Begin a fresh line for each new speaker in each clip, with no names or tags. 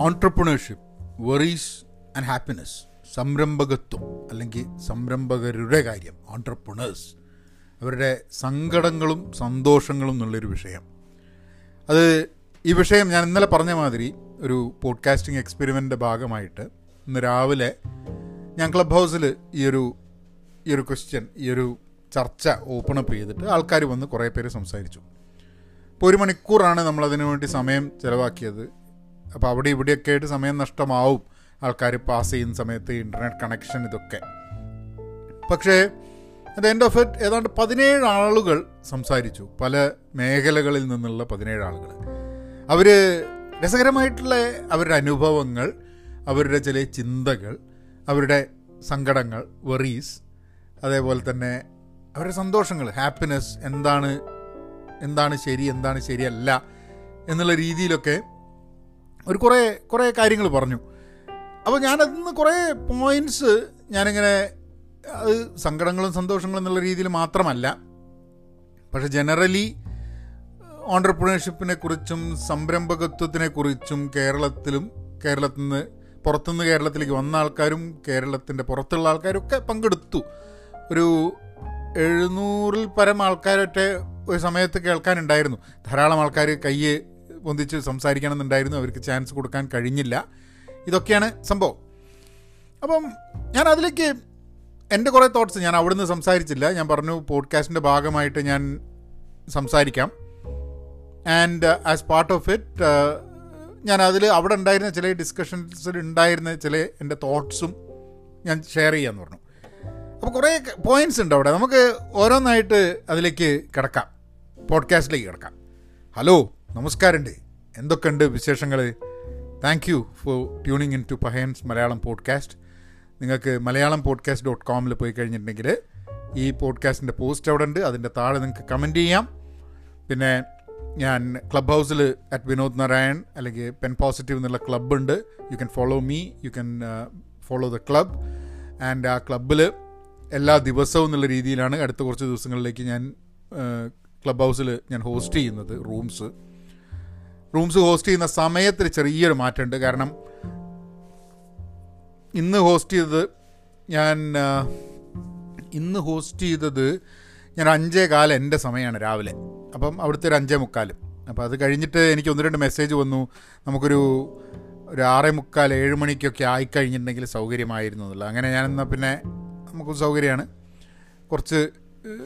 Entrepreneurship worries and happiness സംരംഭകത്വം അല്ലെങ്കിൽ സംരംഭകരുടെ കാര്യം ഓൺട്രപ്രണേഴ്സ് അവരുടെ സങ്കടങ്ങളും സന്തോഷങ്ങളും എന്നുള്ളൊരു വിഷയം. അത് ഈ വിഷയം ഞാൻ ഇന്നലെ പറഞ്ഞ മാതിരി ഒരു പോഡ്കാസ്റ്റിംഗ് എക്സ്പെരിമെന്റിന്റെ ഭാഗമായിട്ട് ഇന്ന് രാവിലെ ഞാൻ ക്ലബ് ഹൗസിൽ ഈ ഒരു ഈ ഒരു ക്വസ്റ്റ്യൻ ഈ ഒരു ചർച്ച ഓപ്പൺ അപ്പ് ചെയ്തിട്ട് ആൾക്കാർ വന്ന് കുറേ പേര് സംസാരിച്ചു. ഇപ്പോൾ ഒരു മണിക്കൂറാണ് നമ്മളതിനു വേണ്ടി സമയം ചിലവാക്കിയത്. അപ്പോൾ അവിടെ ഇവിടെയൊക്കെ ആയിട്ട് സമയം നഷ്ടമാവും. ആൾക്കാർ പാസ് ചെയ്യുന്ന സമയത്ത് ഇന്റർനെറ്റ് കണക്ഷൻ ഇതൊക്കെ. പക്ഷേ അത് എൻഡ് ഓഫ് ഇറ്റ് ഏതാണ്ട് പതിനേഴ് ആളുകൾ സംസാരിച്ചു. പല മേഖലകളിൽ നിന്നുള്ള പതിനേഴ് ആളുകൾ അവർ രസകരമായിട്ടുള്ള അവരുടെ അനുഭവങ്ങൾ അവരുടെ ചില ചിന്തകൾ അവരുടെ സങ്കടങ്ങൾ വെറീസ് അതേപോലെ തന്നെ അവരുടെ സന്തോഷങ്ങൾ ഹാപ്പിനെസ് എന്താണ് എന്താണ് ശരി എന്താണ് ശരിയല്ല എന്നുള്ള രീതിയിലൊക്കെ ഒരു കുറേ കുറേ കാര്യങ്ങൾ പറഞ്ഞു. അപ്പോൾ ഞാനതിൽ നിന്ന് കുറേ പോയിന്റ്സ് ഞാനിങ്ങനെ അത് സങ്കടങ്ങളും സന്തോഷങ്ങളും എന്നുള്ള രീതിയിൽ മാത്രമല്ല പക്ഷെ ജനറലി ഓണ്ടർപ്രണർഷിപ്പിനെ കുറിച്ചും സംരംഭകത്വത്തിനെ കുറിച്ചും കേരളത്തിലും കേരളത്തിൽ നിന്ന് പുറത്തുനിന്ന് കേരളത്തിലേക്ക് വന്ന ആൾക്കാരും കേരളത്തിന്റെ പുറത്തുള്ള ആൾക്കാരും ഒക്കെ പങ്കെടുത്തു. ഒരു എഴുന്നൂറിൽ പരം ആൾക്കാരൊക്കെ ഒരു സമയത്ത് കേൾക്കാനുണ്ടായിരുന്നു. ധാരാളം ആൾക്കാർ കയ്യ് പൊന്തിച്ച് സംസാരിക്കണമെന്നുണ്ടായിരുന്നു. അവർക്ക് ചാൻസ് കൊടുക്കാൻ കഴിഞ്ഞില്ല. ഇതൊക്കെയാണ് സംഭവം. അപ്പം ഞാൻ അതിലേക്ക് എന്റെ കുറേ തോട്ട്സ് ഞാൻ അവിടുന്ന് സംസാരിച്ചില്ല. ഞാൻ പറഞ്ഞു പോഡ്കാസ്റ്റിന്റെ ഭാഗമായിട്ട് ഞാൻ സംസാരിക്കാം. And as part of it ഞാൻ അതിൽ അവിടെ ഉണ്ടായിരുന്ന ചില ഡിസ്കഷൻസിൽ ഉണ്ടായിരുന്ന ചില എന്റെ തോട്ട്സും ഞാൻ ഷെയർ ചെയ്യാമെന്ന് പറഞ്ഞു. അപ്പോൾ കുറേ പോയിന്റ്സ് ഉണ്ട് അവിടെ. നമുക്ക് ഓരോന്നായിട്ട് അതിലേക്ക് കിടക്കാം. പോഡ്കാസ്റ്റിലേക്ക് കിടക്കാം. ഹലോ നമസ്കാരമുണ്ട്. എന്തൊക്കെയുണ്ട് വിശേഷങ്ങൾ thank you for tuning in to Pahayan's Malayalam podcast നിങ്ങൾക്ക് മലയാളം പോഡ്കാസ്റ്റ് ഡോട്ട് കോമിൽ പോയി കഴിഞ്ഞിട്ടുണ്ടെങ്കിൽ ഈ പോഡ്കാസ്റ്റിന്റെ പോസ്റ്റ് അവിടെ ഉണ്ട് അതിന്റെ താഴെ നിങ്ങൾക്ക് കമന്റ് ചെയ്യാം. പിന്നെ ഞാൻ ക്ലബ് ഹൗസിൽ അറ്റ് വിനോദ് നാരായൺ അല്ലെങ്കിൽ പെൻ പോസിറ്റീവ് എന്നുള്ള ക്ലബ്ബുണ്ട് you can follow me you can follow the club and ആ ക്ലബ്ബിൽ എല്ലാ ദിവസവും എന്നുള്ള രീതിയിലാണ് അടുത്ത കുറച്ച് ദിവസങ്ങളിലേക്ക് ഞാൻ ക്ലബ് ഹൗസിൽ ഞാൻ ഹോസ്റ്റ് ചെയ്യുന്നത് റൂംസ് റൂംസ് ഹോസ്റ്റ് ചെയ്യുന്ന സമയത്തിൽ ചെറിയൊരു മാറ്റമുണ്ട്. കാരണം ഇന്ന് ഹോസ്റ്റ് ചെയ്തത് ഞാൻ ഇന്ന് ഹോസ്റ്റ് ചെയ്തത് ഞാൻ അഞ്ചേ കാലം എന്റെ സമയമാണ് രാവിലെ. അപ്പം അവിടുത്തെ ഒരു അഞ്ചേ മുക്കാലും. അപ്പോൾ അത് കഴിഞ്ഞിട്ട് എനിക്ക് ഒന്ന് രണ്ട് മെസ്സേജ് വന്നു. നമുക്കൊരു ഒരു ആറേ മുക്കാൽ ഏഴ് മണിക്കൊക്കെ ആയിക്കഴിഞ്ഞിട്ടുണ്ടെങ്കിൽ സൗകര്യമായിരുന്നു എന്നുള്ളത്. അങ്ങനെ ഞാൻ എന്നാൽ പിന്നെ നമുക്ക് സൗകര്യമാണ്. കുറച്ച്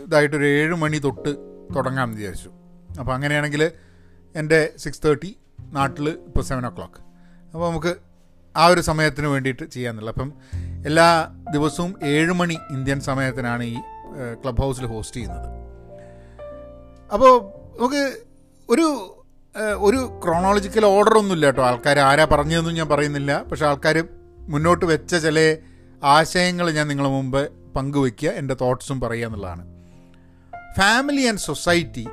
ഇതായിട്ടൊരു ഏഴ് മണി തൊട്ട് തുടങ്ങാമെന്ന് വിചാരിച്ചു. അപ്പോൾ അങ്ങനെയാണെങ്കിൽ എന്റെ സിക്സ് തേർട്ടി നാട്ടിൽ ഇപ്പോൾ സെവൻ ഒ ക്ലോക്ക് അപ്പോൾ നമുക്ക് ആ ഒരു സമയത്തിന് വേണ്ടിയിട്ട് ചെയ്യാമെന്നുള്ളത് അപ്പം എല്ലാ ദിവസവും ഏഴ് മണി ഇന്ത്യൻ സമയത്തിനാണ് ഈ ക്ലബ് ഹൗസിൽ ഹോസ്റ്റ് ചെയ്യുന്നത്. അപ്പോൾ നമുക്ക് ഒരു ഒരു ക്രോണോളജിക്കൽ ഓർഡർ ഒന്നുമില്ല കേട്ടോ. ആൾക്കാർ ആരാ പറഞ്ഞതെന്നും ഞാൻ പറയുന്നില്ല. പക്ഷേ ആൾക്കാർ മുന്നോട്ട് വെച്ച ചില ആശയങ്ങൾ ഞാൻ നിങ്ങളെ മുമ്പ് പങ്കുവയ്ക്കുക എന്റെ തോട്ട്സും പറയുക എന്നുള്ളതാണ്. ഫാമിലി ആൻഡ് സൊസൈറ്റി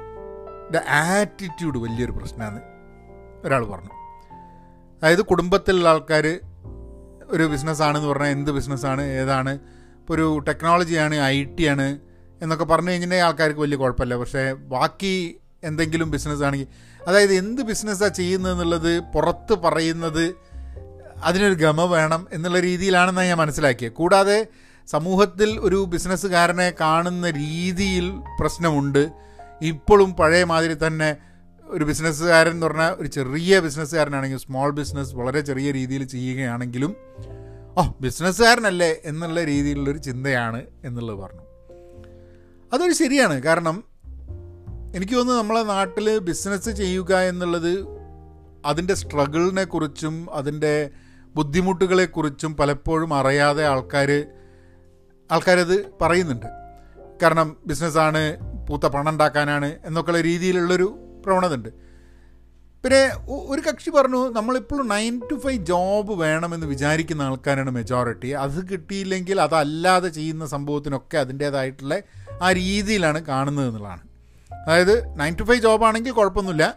ആറ്റിറ്റ്യൂഡ് വലിയൊരു പ്രശ്നമാണ്. ഒരാൾ പറഞ്ഞു. അതായത് കുടുംബത്തിലുള്ള ആൾക്കാർ ഒരു ബിസിനസ്സാണെന്ന് പറഞ്ഞാൽ എന്ത് ബിസിനസ്സാണ് ഏതാണ് ഇപ്പോൾ ഒരു ടെക്നോളജിയാണ് ഐ ടി ആണ് എന്നൊക്കെ പറഞ്ഞു കഴിഞ്ഞിട്ടുണ്ടെങ്കിൽ ആൾക്കാർക്ക് വലിയ കുഴപ്പമില്ല. പക്ഷേ ബാക്കി എന്തെങ്കിലും ബിസിനസ് ആണെങ്കിൽ അതായത് എന്ത് ബിസിനസ്സാണ് ചെയ്യുന്നതെന്നുള്ളത് പുറത്ത് പറയുന്നത് അതിനൊരു ഗമ വേണം എന്നുള്ള രീതിയിലാണെന്നാണ് ഞാൻ മനസ്സിലാക്കിയത്. കൂടാതെ സമൂഹത്തിൽ ഒരു ബിസിനസ്സുകാരനെ കാണുന്ന രീതിയിൽ പ്രശ്നമുണ്ട്. ഇപ്പോഴും പഴയ മാതിരി തന്നെ ഒരു ബിസിനസ്സുകാരൻ എന്ന് പറഞ്ഞാൽ ഒരു ചെറിയ ബിസിനസ്സുകാരനാണെങ്കിൽ സ്മോൾ ബിസിനസ് വളരെ ചെറിയ രീതിയിൽ ചെയ്യുകയാണെങ്കിലും ഓ ബിസിനസ്സുകാരനല്ലേ എന്നുള്ള രീതിയിലുള്ളൊരു ചിന്തയാണ് എന്നുള്ളത് പറഞ്ഞു. അതൊരു ശരിയാണ്. കാരണം എനിക്ക് തോന്നുന്നു നമ്മളെ നാട്ടിൽ ബിസിനസ് ചെയ്യുക എന്നുള്ളത് അതിന്റെ സ്ട്രഗിളിനെ കുറിച്ചും അതിന്റെ ബുദ്ധിമുട്ടുകളെക്കുറിച്ചും പലപ്പോഴും അറിയാതെ ആൾക്കാർ ആൾക്കാരത് പറയുന്നുണ്ട്. കാരണം ബിസിനസ്സാണ് പൂത്ത പണം ഉണ്ടാക്കാനാണ് എന്നൊക്കെയുള്ള രീതിയിലുള്ളൊരു പ്രവണത ഉണ്ട് പിന്നെ ഒരു കക്ഷി പറഞ്ഞു നമ്മളിപ്പോഴും നയൻ ടു ഫൈവ് ജോബ് വേണമെന്ന് വിചാരിക്കുന്ന ആൾക്കാരാണ് മെജോറിറ്റി അത് കിട്ടിയില്ലെങ്കിൽ അതല്ലാതെ ചെയ്യുന്ന സംഭവത്തിനൊക്കെ അതിന്റേതായിട്ടുള്ള ആ രീതിയിലാണ് കാണുന്നത് എന്നുള്ളതാണ്. അതായത് നയൻ ടു ഫൈവ് ജോബാണെങ്കിൽ കുഴപ്പമൊന്നുമില്ല.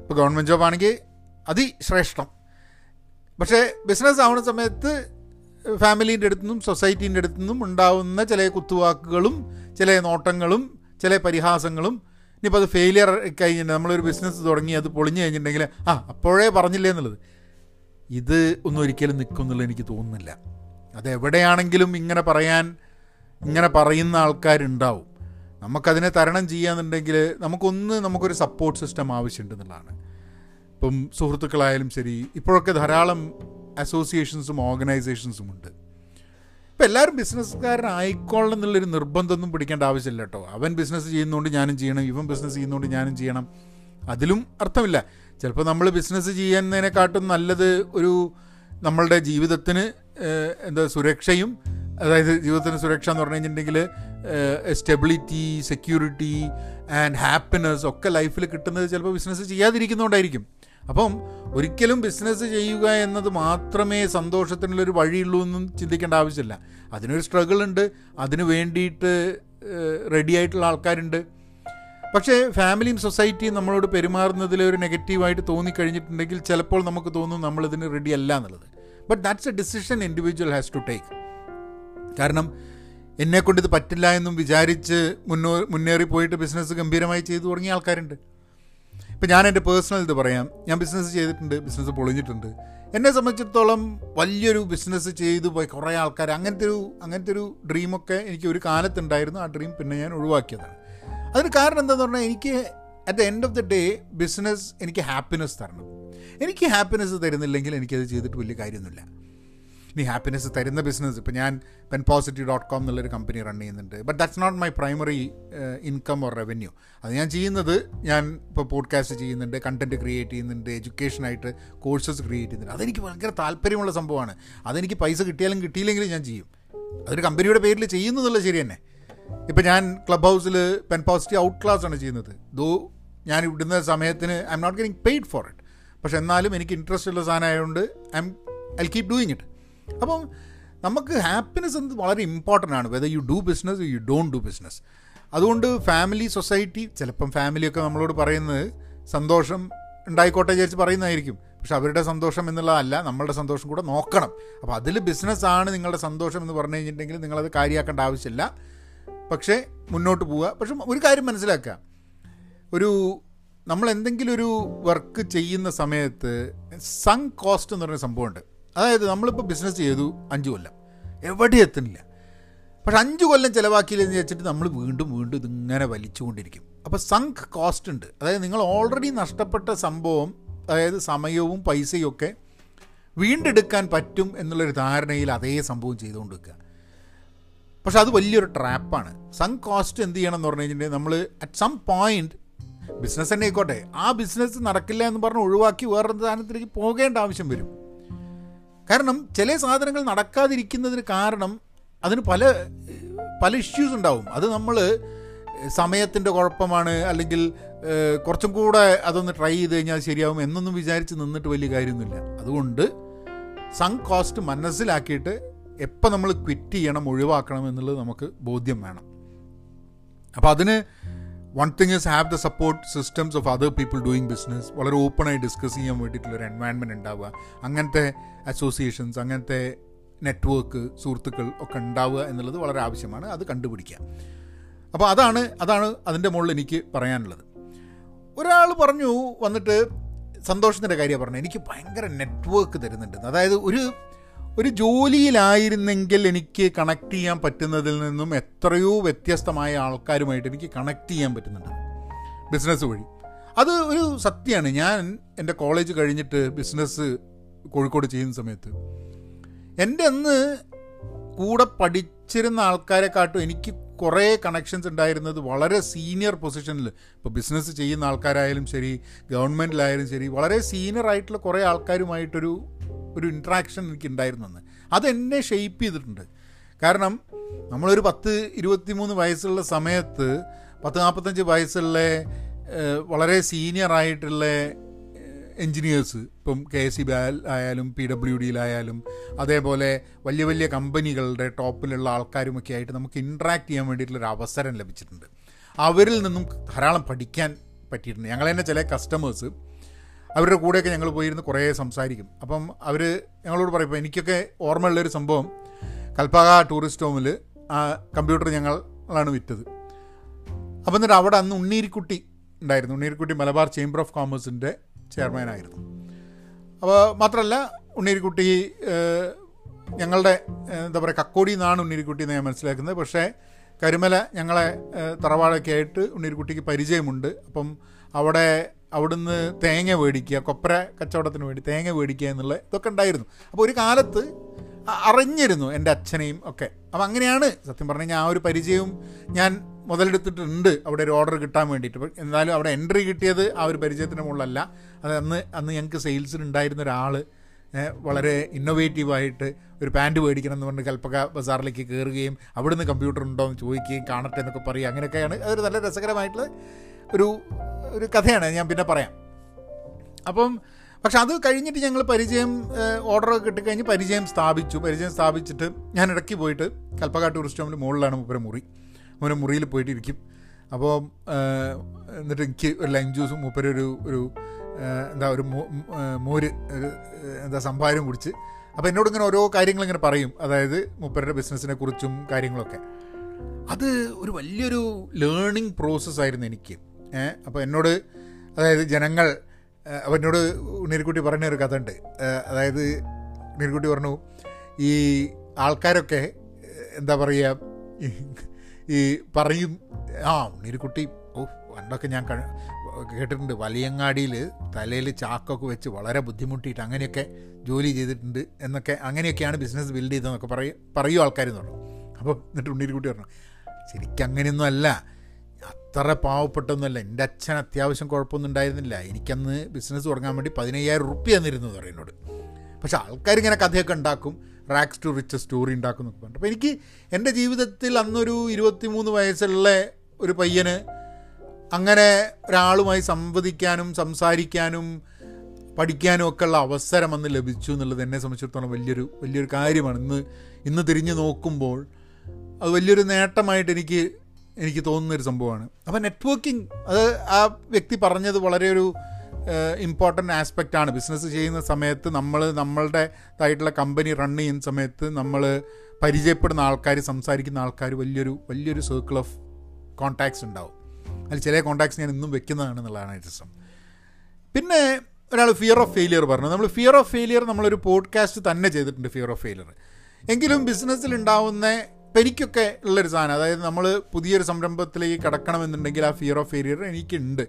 ഇപ്പോൾ ഗവൺമെന്റ് ജോബാണെങ്കിൽ അതിശ്രേഷ്ഠം. പക്ഷേ ബിസിനസ് ആവുന്ന സമയത്ത് ഫാമിലീന്റെ അടുത്തു നിന്നും സൊസൈറ്റീന്റെ അടുത്തു നിന്നും ഉണ്ടാവുന്ന ചില കുത്തുവാക്കുകളും ചില നോട്ടങ്ങളും ചില പരിഹാസങ്ങളും ഇനിയിപ്പോൾ അത് ഫെയിലിയർ കഴിഞ്ഞിട്ട് നമ്മളൊരു ബിസിനസ് തുടങ്ങി അത് പൊളിഞ്ഞു കഴിഞ്ഞിട്ടുണ്ടെങ്കിൽ ആ അപ്പോഴേ പറഞ്ഞില്ലേ എന്നുള്ളത്. ഇത് ഒന്നും ഒരിക്കലും നിൽക്കും എന്നുള്ളത് എനിക്ക് തോന്നുന്നില്ല. അതെവിടെയാണെങ്കിലും ഇങ്ങനെ പറയാൻ ഇങ്ങനെ പറയുന്ന ആൾക്കാരുണ്ടാവും. നമുക്കതിനെ തരണം ചെയ്യാന്നുണ്ടെങ്കിൽ നമുക്കൊന്ന് നമുക്കൊരു സപ്പോർട്ട് സിസ്റ്റം ആവശ്യമുണ്ടെന്നുള്ളതാണ് ഇപ്പം സുഹൃത്തുക്കളായാലും ശരി ഇപ്പോഴൊക്കെ ധാരാളം അസോസിയേഷൻസും ഓർഗനൈസേഷൻസും ഉണ്ട്. ഇപ്പം എല്ലാവരും ബിസിനസ്സുകാരനായിക്കോളണം എന്നുള്ളൊരു നിർബന്ധമൊന്നും പിടിക്കേണ്ട ആവശ്യമില്ല കേട്ടോ. അവൻ ബിസിനസ് ചെയ്യുന്നതുകൊണ്ട് ഞാനും ചെയ്യണം ഇവൻ ബിസിനസ് ചെയ്യുന്നതുകൊണ്ട് ഞാനും ചെയ്യണം. അതിലും അർത്ഥമില്ല. ചിലപ്പോൾ നമ്മൾ ബിസിനസ് ചെയ്യുന്നതിനെക്കാട്ടും നല്ലത് ഒരു നമ്മളുടെ ജീവിതത്തിന് എന്താ സുരക്ഷയും അതായത് ജീവിതത്തിന് സുരക്ഷ എന്ന് പറഞ്ഞു കഴിഞ്ഞിട്ടുണ്ടെങ്കിൽ സ്റ്റെബിലിറ്റി സെക്യൂരിറ്റി ആൻഡ് ഹാപ്പിനെസ് ഒക്കെ ലൈഫിൽ കിട്ടുന്നത് ചിലപ്പോൾ ബിസിനസ് ചെയ്യാതിരിക്കുന്നതുകൊണ്ടായിരിക്കും അപ്പം ഒരിക്കലും ബിസിനസ് ചെയ്യുക എന്നത് മാത്രമേ സന്തോഷത്തിനുള്ളൊരു വഴിയുള്ളൂ എന്നും ചിന്തിക്കേണ്ട ആവശ്യമില്ല. അതിനൊരു സ്ട്രഗിൾ ഉണ്ട്. അതിന് വേണ്ടിയിട്ട് റെഡി ആയിട്ടുള്ള ആൾക്കാരുണ്ട്. പക്ഷേ ഫാമിലിയും സൊസൈറ്റിയും നമ്മളോട് പെരുമാറുന്നതിൽ ഒരു നെഗറ്റീവായിട്ട് തോന്നിക്കഴിഞ്ഞിട്ടുണ്ടെങ്കിൽ ചിലപ്പോൾ നമുക്ക് തോന്നും നമ്മളിതിന് റെഡി അല്ല എന്നുള്ളത്. But that's a decision individual has to take കാരണം എന്നെക്കൊണ്ട് ഇത് പറ്റില്ല എന്നും വിചാരിച്ച് മുന്നോ മുന്നേറി പോയിട്ട് ബിസിനസ് ഗംഭീരമായി ചെയ്തു തുടങ്ങിയ ആൾക്കാരുണ്ട്. ഇപ്പം ഞാൻ എന്റെ പേഴ്സണൽ ഇത് പറയാം. ഞാൻ ബിസിനസ് ചെയ്തിട്ടുണ്ട് ബിസിനസ് പൊളിഞ്ഞിട്ടുണ്ട്. എന്നെ സംബന്ധിച്ചിടത്തോളം വലിയൊരു ബിസിനസ് ചെയ്തു പോയി കുറേ ആൾക്കാർ അങ്ങനത്തെ ഒരു അങ്ങനത്തെ ഒരു ഡ്രീമൊക്കെ എനിക്ക് ഒരു കാലത്തുണ്ടായിരുന്നു. ആ ഡ്രീം പിന്നെ ഞാൻ ഒഴിവാക്കിയതാണ്. അതിന് കാരണം എന്താണെന്ന് പറഞ്ഞാൽ എനിക്ക് at the end of the day business എനിക്ക് ഹാപ്പിനെസ് തരണം. എനിക്ക് ഹാപ്പിനെസ് തരുന്നില്ലെങ്കിൽ എനിക്കത് ചെയ്തിട്ട് വലിയ കാര്യമൊന്നുമില്ല. ഇനി ഹാപ്പിനെസ് തരുന്ന ബിസിനസ് ഇപ്പോൾ ഞാൻ പെൻ പോസിറ്റീവ് ഡോട്ട് കോം എന്നുള്ളൊരു കമ്പനി റൺ ചെയ്യുന്നുണ്ട് but that's not my primary income or revenue അത് ഞാൻ ചെയ്യുന്നത് ഞാൻ ഇപ്പോൾ പോഡ്കാസ്റ്റ് ചെയ്യുന്നുണ്ട് കണ്ടന്റ് ക്രിയേറ്റ് ചെയ്യുന്നുണ്ട് എഡ്യൂക്കേഷനായിട്ട് കോഴ്സസ് ക്രിയേറ്റ് ചെയ്യുന്നുണ്ട്. അതെനിക്ക് ഭയങ്കര താല്പര്യമുള്ള സംഭവമാണ്. അതെനിക്ക് പൈസ കിട്ടിയാലും കിട്ടിയില്ലെങ്കിലും ഞാൻ ചെയ്യും. അതൊരു കമ്പനിയുടെ പേരിൽ ചെയ്യുന്നു എന്നുള്ളത് ശരി തന്നെ. ഇപ്പോൾ ഞാൻ ക്ലബ് ഹൗസിൽ പെൻ പോസിറ്റീവ് ഔട്ട് ക്ലാസ് ആണ് ചെയ്യുന്നത്. ദോ ഞാൻ ഇവിടുന്ന സമയത്തിന് I'm not getting paid for it പക്ഷെ എന്നാലും എനിക്ക് ഇൻട്രസ്റ്റ് ഉള്ള സാധനം ആയതുകൊണ്ട് I'm I keep doing it അപ്പം നമുക്ക് ഹാപ്പിനെസ് എന്ത് വളരെ ഇമ്പോർട്ടന്റ് ആണ്. Whether you do business you don't do business അതുകൊണ്ട് ഫാമിലി സൊസൈറ്റി ചിലപ്പം ഫാമിലിയൊക്കെ നമ്മളോട് പറയുന്നത് സന്തോഷം ഉണ്ടായിക്കോട്ടെ വിചാരിച്ച് പറയുന്നതായിരിക്കും. പക്ഷെ അവരുടെ സന്തോഷം എന്നുള്ളതല്ല നമ്മളുടെ സന്തോഷം കൂടെ നോക്കണം. അപ്പോൾ അതിൽ ബിസിനസ്സാണ് നിങ്ങളുടെ സന്തോഷം എന്ന് പറഞ്ഞു കഴിഞ്ഞിട്ടുണ്ടെങ്കിൽ നിങ്ങളത് കാര്യമാക്കേണ്ട ആവശ്യമില്ല. പക്ഷേ മുന്നോട്ട് പോവുക. പക്ഷെ ഒരു കാര്യം മനസ്സിലാക്കുക. ഒരു നമ്മൾ എന്തെങ്കിലും ഒരു വർക്ക് ചെയ്യുന്ന സമയത്ത് സങ് കോസ്റ്റ് എന്ന് പറയുന്ന സംഭവമുണ്ട്. അതായത് നമ്മളിപ്പോൾ ബിസിനസ് ചെയ്തു അഞ്ച് കൊല്ലം. എവിടെ എത്തുന്നില്ല. പക്ഷെ അഞ്ച് കൊല്ലം ചിലവാക്കിയില്ലെന്ന് വെച്ചിട്ട് നമ്മൾ വീണ്ടും വീണ്ടും ഇതിങ്ങനെ വലിച്ചുകൊണ്ടിരിക്കും. അപ്പോൾ സങ്ക് കോസ്റ്റ് ഉണ്ട്. അതായത് നിങ്ങൾ ഓൾറെഡി നഷ്ടപ്പെട്ട സംഭവം അതായത് സമയവും പൈസയും ഒക്കെ വീണ്ടെടുക്കാൻ പറ്റും എന്നുള്ളൊരു ധാരണയിൽ അതേ സംഭവം ചെയ്തുകൊണ്ട് വെക്കുക പക്ഷെ അത് വലിയൊരു ട്രാപ്പാണ് സങ് കോസ്റ്റ് എന്ത് ചെയ്യണം എന്ന് പറഞ്ഞു കഴിഞ്ഞിട്ടുണ്ടെങ്കിൽ നമ്മൾ അറ്റ് സം പോയിന്റ് ബിസിനസ് തന്നെ ആയിക്കോട്ടെ. ആ ബിസിനസ് നടക്കില്ല എന്ന് പറഞ്ഞ് ഒഴിവാക്കി വേറൊരു സാധനത്തിലേക്ക് പോകേണ്ട ആവശ്യം വരും. കാരണം ചില സാധനങ്ങൾ നടക്കാതിരിക്കുന്നതിന് കാരണം അതിന് പല പല ഇഷ്യൂസ് ഉണ്ടാവും. അത് നമ്മൾ സമയത്തിന്റെ കുഴപ്പമാണ് അല്ലെങ്കിൽ കുറച്ചും കൂടെ അതൊന്ന് ട്രൈ ചെയ്ത് കഴിഞ്ഞാൽ ശരിയാവും എന്നൊന്നും വിചാരിച്ച് നിന്നിട്ട് വലിയ കാര്യമൊന്നുമില്ല. അതുകൊണ്ട് സങ് കോസ്റ്റ് മനസ്സിലാക്കിയിട്ട് എപ്പോൾ നമ്മൾ ക്വിറ്റ് ചെയ്യണം ഒഴിവാക്കണം എന്നുള്ളത് നമുക്ക് ബോധ്യം വേണം. അപ്പോൾ അതിന് one thing is have the support systems of other people doing business വളരെ ഓപ്പണായി ഡിസ്കസ് ചെയ്യാൻ വേണ്ടിയിട്ടുള്ളൊരു എൻവയൺമെന്റ് ഉണ്ടാവുക. അങ്ങനത്തെ അസോസിയേഷൻസ് അങ്ങനത്തെ നെറ്റ്വർക്ക് സുഹൃത്തുക്കൾ ഒക്കെ ഉണ്ടാവുക എന്നുള്ളത് വളരെ ആവശ്യമാണ്. അത് കണ്ടുപിടിക്കുക. അപ്പോൾ അതാണ് അതാണ് അതിന്റെ മുകളിൽ എനിക്ക് പറയാനുള്ളത്. ഒരാൾ പറഞ്ഞു വന്നിട്ട് സന്തോഷത്തിന്റെ കാര്യമാണ് പറഞ്ഞത്. എനിക്ക് ഭയങ്കര നെറ്റ്വർക്ക് തരുന്നുണ്ട്. അതായത് ഒരു ഒരു ജോലിയിലായിരുന്നെങ്കിൽ എനിക്ക് കണക്ട് ചെയ്യാൻ പറ്റുന്നതിൽ നിന്നും എത്രയോ വ്യത്യസ്തമായ ആൾക്കാരുമായിട്ട് എനിക്ക് കണക്ട് ചെയ്യാൻ പറ്റുന്നുണ്ട്. ബിസിനസ് വഴി. അത് ഒരു സത്യമാണ്. ഞാൻ എന്റെ കോളേജ് കഴിഞ്ഞിട്ട് ബിസിനസ് കോഴിക്കോട് ചെയ്യുന്ന സമയത്ത് എന്റെ അന്ന് കൂടെ പഠിച്ചിരുന്ന ആൾക്കാരെക്കാട്ടും എനിക്ക് കുറേ കണക്ഷൻസ് ഉണ്ടായിരുന്നത് വളരെ സീനിയർ പൊസിഷനിൽ ഇപ്പോൾ ബിസിനസ് ചെയ്യുന്ന ആൾക്കാരായാലും ശരി ഗവൺമെന്റിലായാലും ശരി വളരെ സീനിയർ ആയിട്ടുള്ള കുറേ ആൾക്കാരുമായിട്ടൊരു ഒരു ഇൻട്രാക്ഷൻ എനിക്ക് ഉണ്ടായിരുന്നെന്ന് അതെന്നെ ഷെയ്പ്പ് ചെയ്തിട്ടുണ്ട്. കാരണം നമ്മളൊരു പത്ത് ഇരുപത്തിമൂന്ന് വയസ്സുള്ള സമയത്ത് പത്ത് നാൽപ്പത്തഞ്ച് വയസ്സുള്ള വളരെ സീനിയർ ആയിട്ടുള്ള എൻജിനീയേഴ്സ് ഇപ്പം കെ എസ് സി ബി ആയാലും പി ഡബ്ല്യു ഡിയിലായാലും അതേപോലെ വലിയ വലിയ കമ്പനികളുടെ ടോപ്പിലുള്ള ആൾക്കാരുമൊക്കെ ആയിട്ട് നമുക്ക് ഇൻട്രാക്ട് ചെയ്യാൻ വേണ്ടിയിട്ടുള്ളൊരു അവസരം ലഭിച്ചിട്ടുണ്ട്. അവരിൽ നിന്നും ധാരാളം പഠിക്കാൻ പറ്റിയിട്ടുണ്ട്. ഞങ്ങൾ തന്നെ ചില കസ്റ്റമേഴ്സ് അവരുടെ കൂടെയൊക്കെ ഞങ്ങൾ പോയിരുന്ന് കുറേ സംസാരിക്കും. അപ്പം അവർ ഞങ്ങളോട് പറയും ഇപ്പോൾ എനിക്കൊക്കെ ഓർമ്മയുള്ളൊരു സംഭവം. കൽപ്പാക ടൂറിസ്റ്റ് ഹോമിൽ ആ കമ്പ്യൂട്ടർ ഞങ്ങളാണ് വിറ്റത്. അപ്പം എന്നിട്ട് അവിടെ അന്ന് ഉണ്ണീരിക്കുട്ടി ഉണ്ടായിരുന്നു. ഉണ്ണീരിക്കുട്ടി മലബാർ ചേംബർ ഓഫ് കോമേഴ്സിന്റെ ചെയർമാനായിരുന്നു. അപ്പോൾ മാത്രമല്ല ഉണ്ണീരിക്കുട്ടി ഞങ്ങളുടെ എന്താ പറയുക കക്കോടി എന്നാണ് ഉണ്ണീരിക്കുട്ടി എന്ന് ഞാൻ മനസ്സിലാക്കുന്നത്. പക്ഷേ കരുമല ഞങ്ങളെ തറവാടൊക്കെ ആയിട്ട് ഉണ്ണീരിക്കുട്ടിക്ക് പരിചയമുണ്ട്. അപ്പം അവിടെ അവിടുന്ന് തേങ്ങ മേടിക്കുക കൊപ്ര കച്ചവടത്തിന് വേണ്ടി തേങ്ങ മേടിക്കുക എന്നുള്ള ഇതൊക്കെ ഉണ്ടായിരുന്നു. അപ്പോൾ ഒരു കാലത്ത് അറിഞ്ഞിരുന്നു എന്റെ അച്ഛനെയും ഒക്കെ. അപ്പം അങ്ങനെയാണ് സത്യം പറഞ്ഞു കഴിഞ്ഞാൽ ആ ഒരു പരിചയവും ഞാൻ മുതലെടുത്തിട്ടുണ്ട്. അവിടെ ഒരു ഓർഡർ കിട്ടാൻ വേണ്ടിയിട്ട്. എന്നാലും അവിടെ എൻട്രി കിട്ടിയത് ആ ഒരു പരിചയത്തിന് മുകളിലല്ല. അത് അന്ന് അന്ന് ഞങ്ങൾക്ക് സെയിൽസിൽ ഉണ്ടായിരുന്ന ഒരാൾ വളരെ ഇന്നൊവേറ്റീവായിട്ട് ഒരു പാന്റ് മേടിക്കണം എന്ന് പറഞ്ഞ് കൽപ്പക ബസാറിലേക്ക് കയറുകയും അവിടുന്ന് കമ്പ്യൂട്ടർ ഉണ്ടോ എന്ന് ചോദിക്കുകയും കാണട്ടെ എന്നൊക്കെ പറയുക അങ്ങനെയൊക്കെയാണ്. അതൊരു നല്ല രസകരമായിട്ടുള്ള ഒരു ഒരു കഥയാണ് ഞാൻ പിന്നെ പറയാം. അപ്പം പക്ഷെ അത് കഴിഞ്ഞിട്ട് ഞങ്ങൾ പരിചയം ഓർഡറൊക്കെ കിട്ടിക്കഴിഞ്ഞ് പരിചയം സ്ഥാപിച്ചു. പരിചയം സ്ഥാപിച്ചിട്ട് ഞാൻ ഇടയ്ക്ക് പോയിട്ട് കൽപ്പകാട്ട് ടൂറിസ്റ്റ് ഹോമിൽ മുകളിലാണ് മുപ്പര മുറി. മുപ്പര മുറിയിൽ പോയിട്ട് ഇരിക്കും അപ്പോൾ എന്നിട്ട് എനിക്ക് ഒരു ലൈം ജ്യൂസും മൂപ്പര ഒരു ഒരു എന്താ ഒരു മോര് ഒരു എന്താ സംഭാരം കുടിച്ച്. അപ്പോൾ എന്നോട് ഇങ്ങനെ ഓരോ കാര്യങ്ങൾ ഇങ്ങനെ പറയും. അതായത് മൂപ്പരുടെ ബിസിനസ്സിനെ കുറിച്ചും കാര്യങ്ങളൊക്കെ. അത് ഒരു വലിയൊരു ലേണിംഗ് പ്രോസസ്സായിരുന്നു എനിക്ക്. അപ്പോൾ എന്നോട് അതായത് ജനങ്ങൾ അപ്പം എന്നോട് ഉണ്ണിരിക്കുട്ടി പറഞ്ഞ ഒരു കഥ ഉണ്ട്. അതായത് ഉണ്ണിരിക്കുട്ടി പറഞ്ഞു ഈ ആൾക്കാരൊക്കെ എന്താ പറയുക ഈ- പറയും ആ ഉണ്ണിരിക്കുട്ടി ഓ പണ്ടൊക്കെ ഞാൻ കേട്ടിട്ടുണ്ട് വലിയങ്ങാടിയിൽ തലയിൽ ചാക്കൊക്കെ വെച്ച് വളരെ ബുദ്ധിമുട്ടിയിട്ട് അങ്ങനെയൊക്കെ ജോലി ചെയ്തിട്ടുണ്ട് എന്നൊക്കെ അങ്ങനെയൊക്കെയാണ് ബിസിനസ് ബിൽഡ് ചെയ്തതെന്നൊക്കെ പറയും പറയും ആൾക്കാരെന്ന് പറഞ്ഞു. അപ്പോൾ എന്നിട്ട് ഉണ്ണിരിക്കുട്ടി പറഞ്ഞു ശരിക്കും അല്ല. അത്ര പാവപ്പെട്ടൊന്നുമല്ല. എന്റെ അച്ഛൻ അത്യാവശ്യം കുഴപ്പമൊന്നും ഉണ്ടായിരുന്നില്ല. എനിക്കന്ന് ബിസിനസ് തുടങ്ങാൻ വേണ്ടി പതിനയ്യായിരം റുപ്യ തന്നിരുന്നു പറയുന്നോട്. പക്ഷേ ആൾക്കാരിങ്ങനെ കഥയൊക്കെ ഉണ്ടാക്കും. റാക്സ് ടു റിച്ച് സ്റ്റോറി ഉണ്ടാക്കും എന്നൊക്കെ പറഞ്ഞു അപ്പോൾ എനിക്ക് എന്റെ ജീവിതത്തിൽ അന്നൊരു ഇരുപത്തിമൂന്ന് വയസ്സുള്ള ഒരു പയ്യന് അങ്ങനെ ഒരാളുമായി സംവദിക്കാനും സംസാരിക്കാനും പഠിക്കാനും ഒക്കെ ഉള്ള അവസരം അന്ന് ലഭിച്ചു എന്നുള്ളത് എന്നെ സംബന്ധിച്ചിടത്തോളം വലിയൊരു വലിയൊരു കാര്യമാണ്. ഇന്ന് ഇന്ന് തിരിഞ്ഞു നോക്കുമ്പോൾ അത് വലിയൊരു നേട്ടമായിട്ട് എനിക്ക് എനിക്ക് തോന്നുന്ന ഒരു സംഭവമാണ്. അപ്പോൾ നെറ്റ്വർക്കിംഗ് അത് ആ വ്യക്തി പറഞ്ഞത് വളരെ ഒരു ഇമ്പോർട്ടന്റ് ആണ്. ബിസിനസ് ചെയ്യുന്ന സമയത്ത് നമ്മൾ നമ്മളുടേതായിട്ടുള്ള കമ്പനി റൺ ചെയ്യുന്ന സമയത്ത് നമ്മൾ പരിചയപ്പെടുന്ന ആൾക്കാർ സംസാരിക്കുന്ന ആൾക്കാർ വലിയൊരു വലിയൊരു സർക്കിൾ ഓഫ് കോൺടാക്ട്സ് ഉണ്ടാവും. അതിൽ ചില കോൺടാക്ട്സ് ഞാൻ ഇന്നും വെക്കുന്നതാണ് എന്നുള്ളതാണ് രസം. പിന്നെ ഒരാൾ ഫിയർ ഓഫ് ഫെയിലിയർ പറഞ്ഞു. നമ്മൾ ഫിയർ ഓഫ് ഫെയിലിയർ നമ്മളൊരു പോഡ്കാസ്റ്റ് തന്നെ ചെയ്തിട്ടുണ്ട് ഫിയർ ഓഫ് ഫെയിലിയർ എങ്കിലും ബിസിനസ്സിൽ ഉണ്ടാവുന്ന എനിക്കൊക്കെ ഉള്ളൊരു സാധനം. അതായത് നമ്മൾ പുതിയൊരു സംരംഭത്തിലേക്ക് കടക്കണമെന്നുണ്ടെങ്കിൽ ആ ഫിയർ ഓഫ് ഫെയിലിയർ എനിക്കുണ്ട്.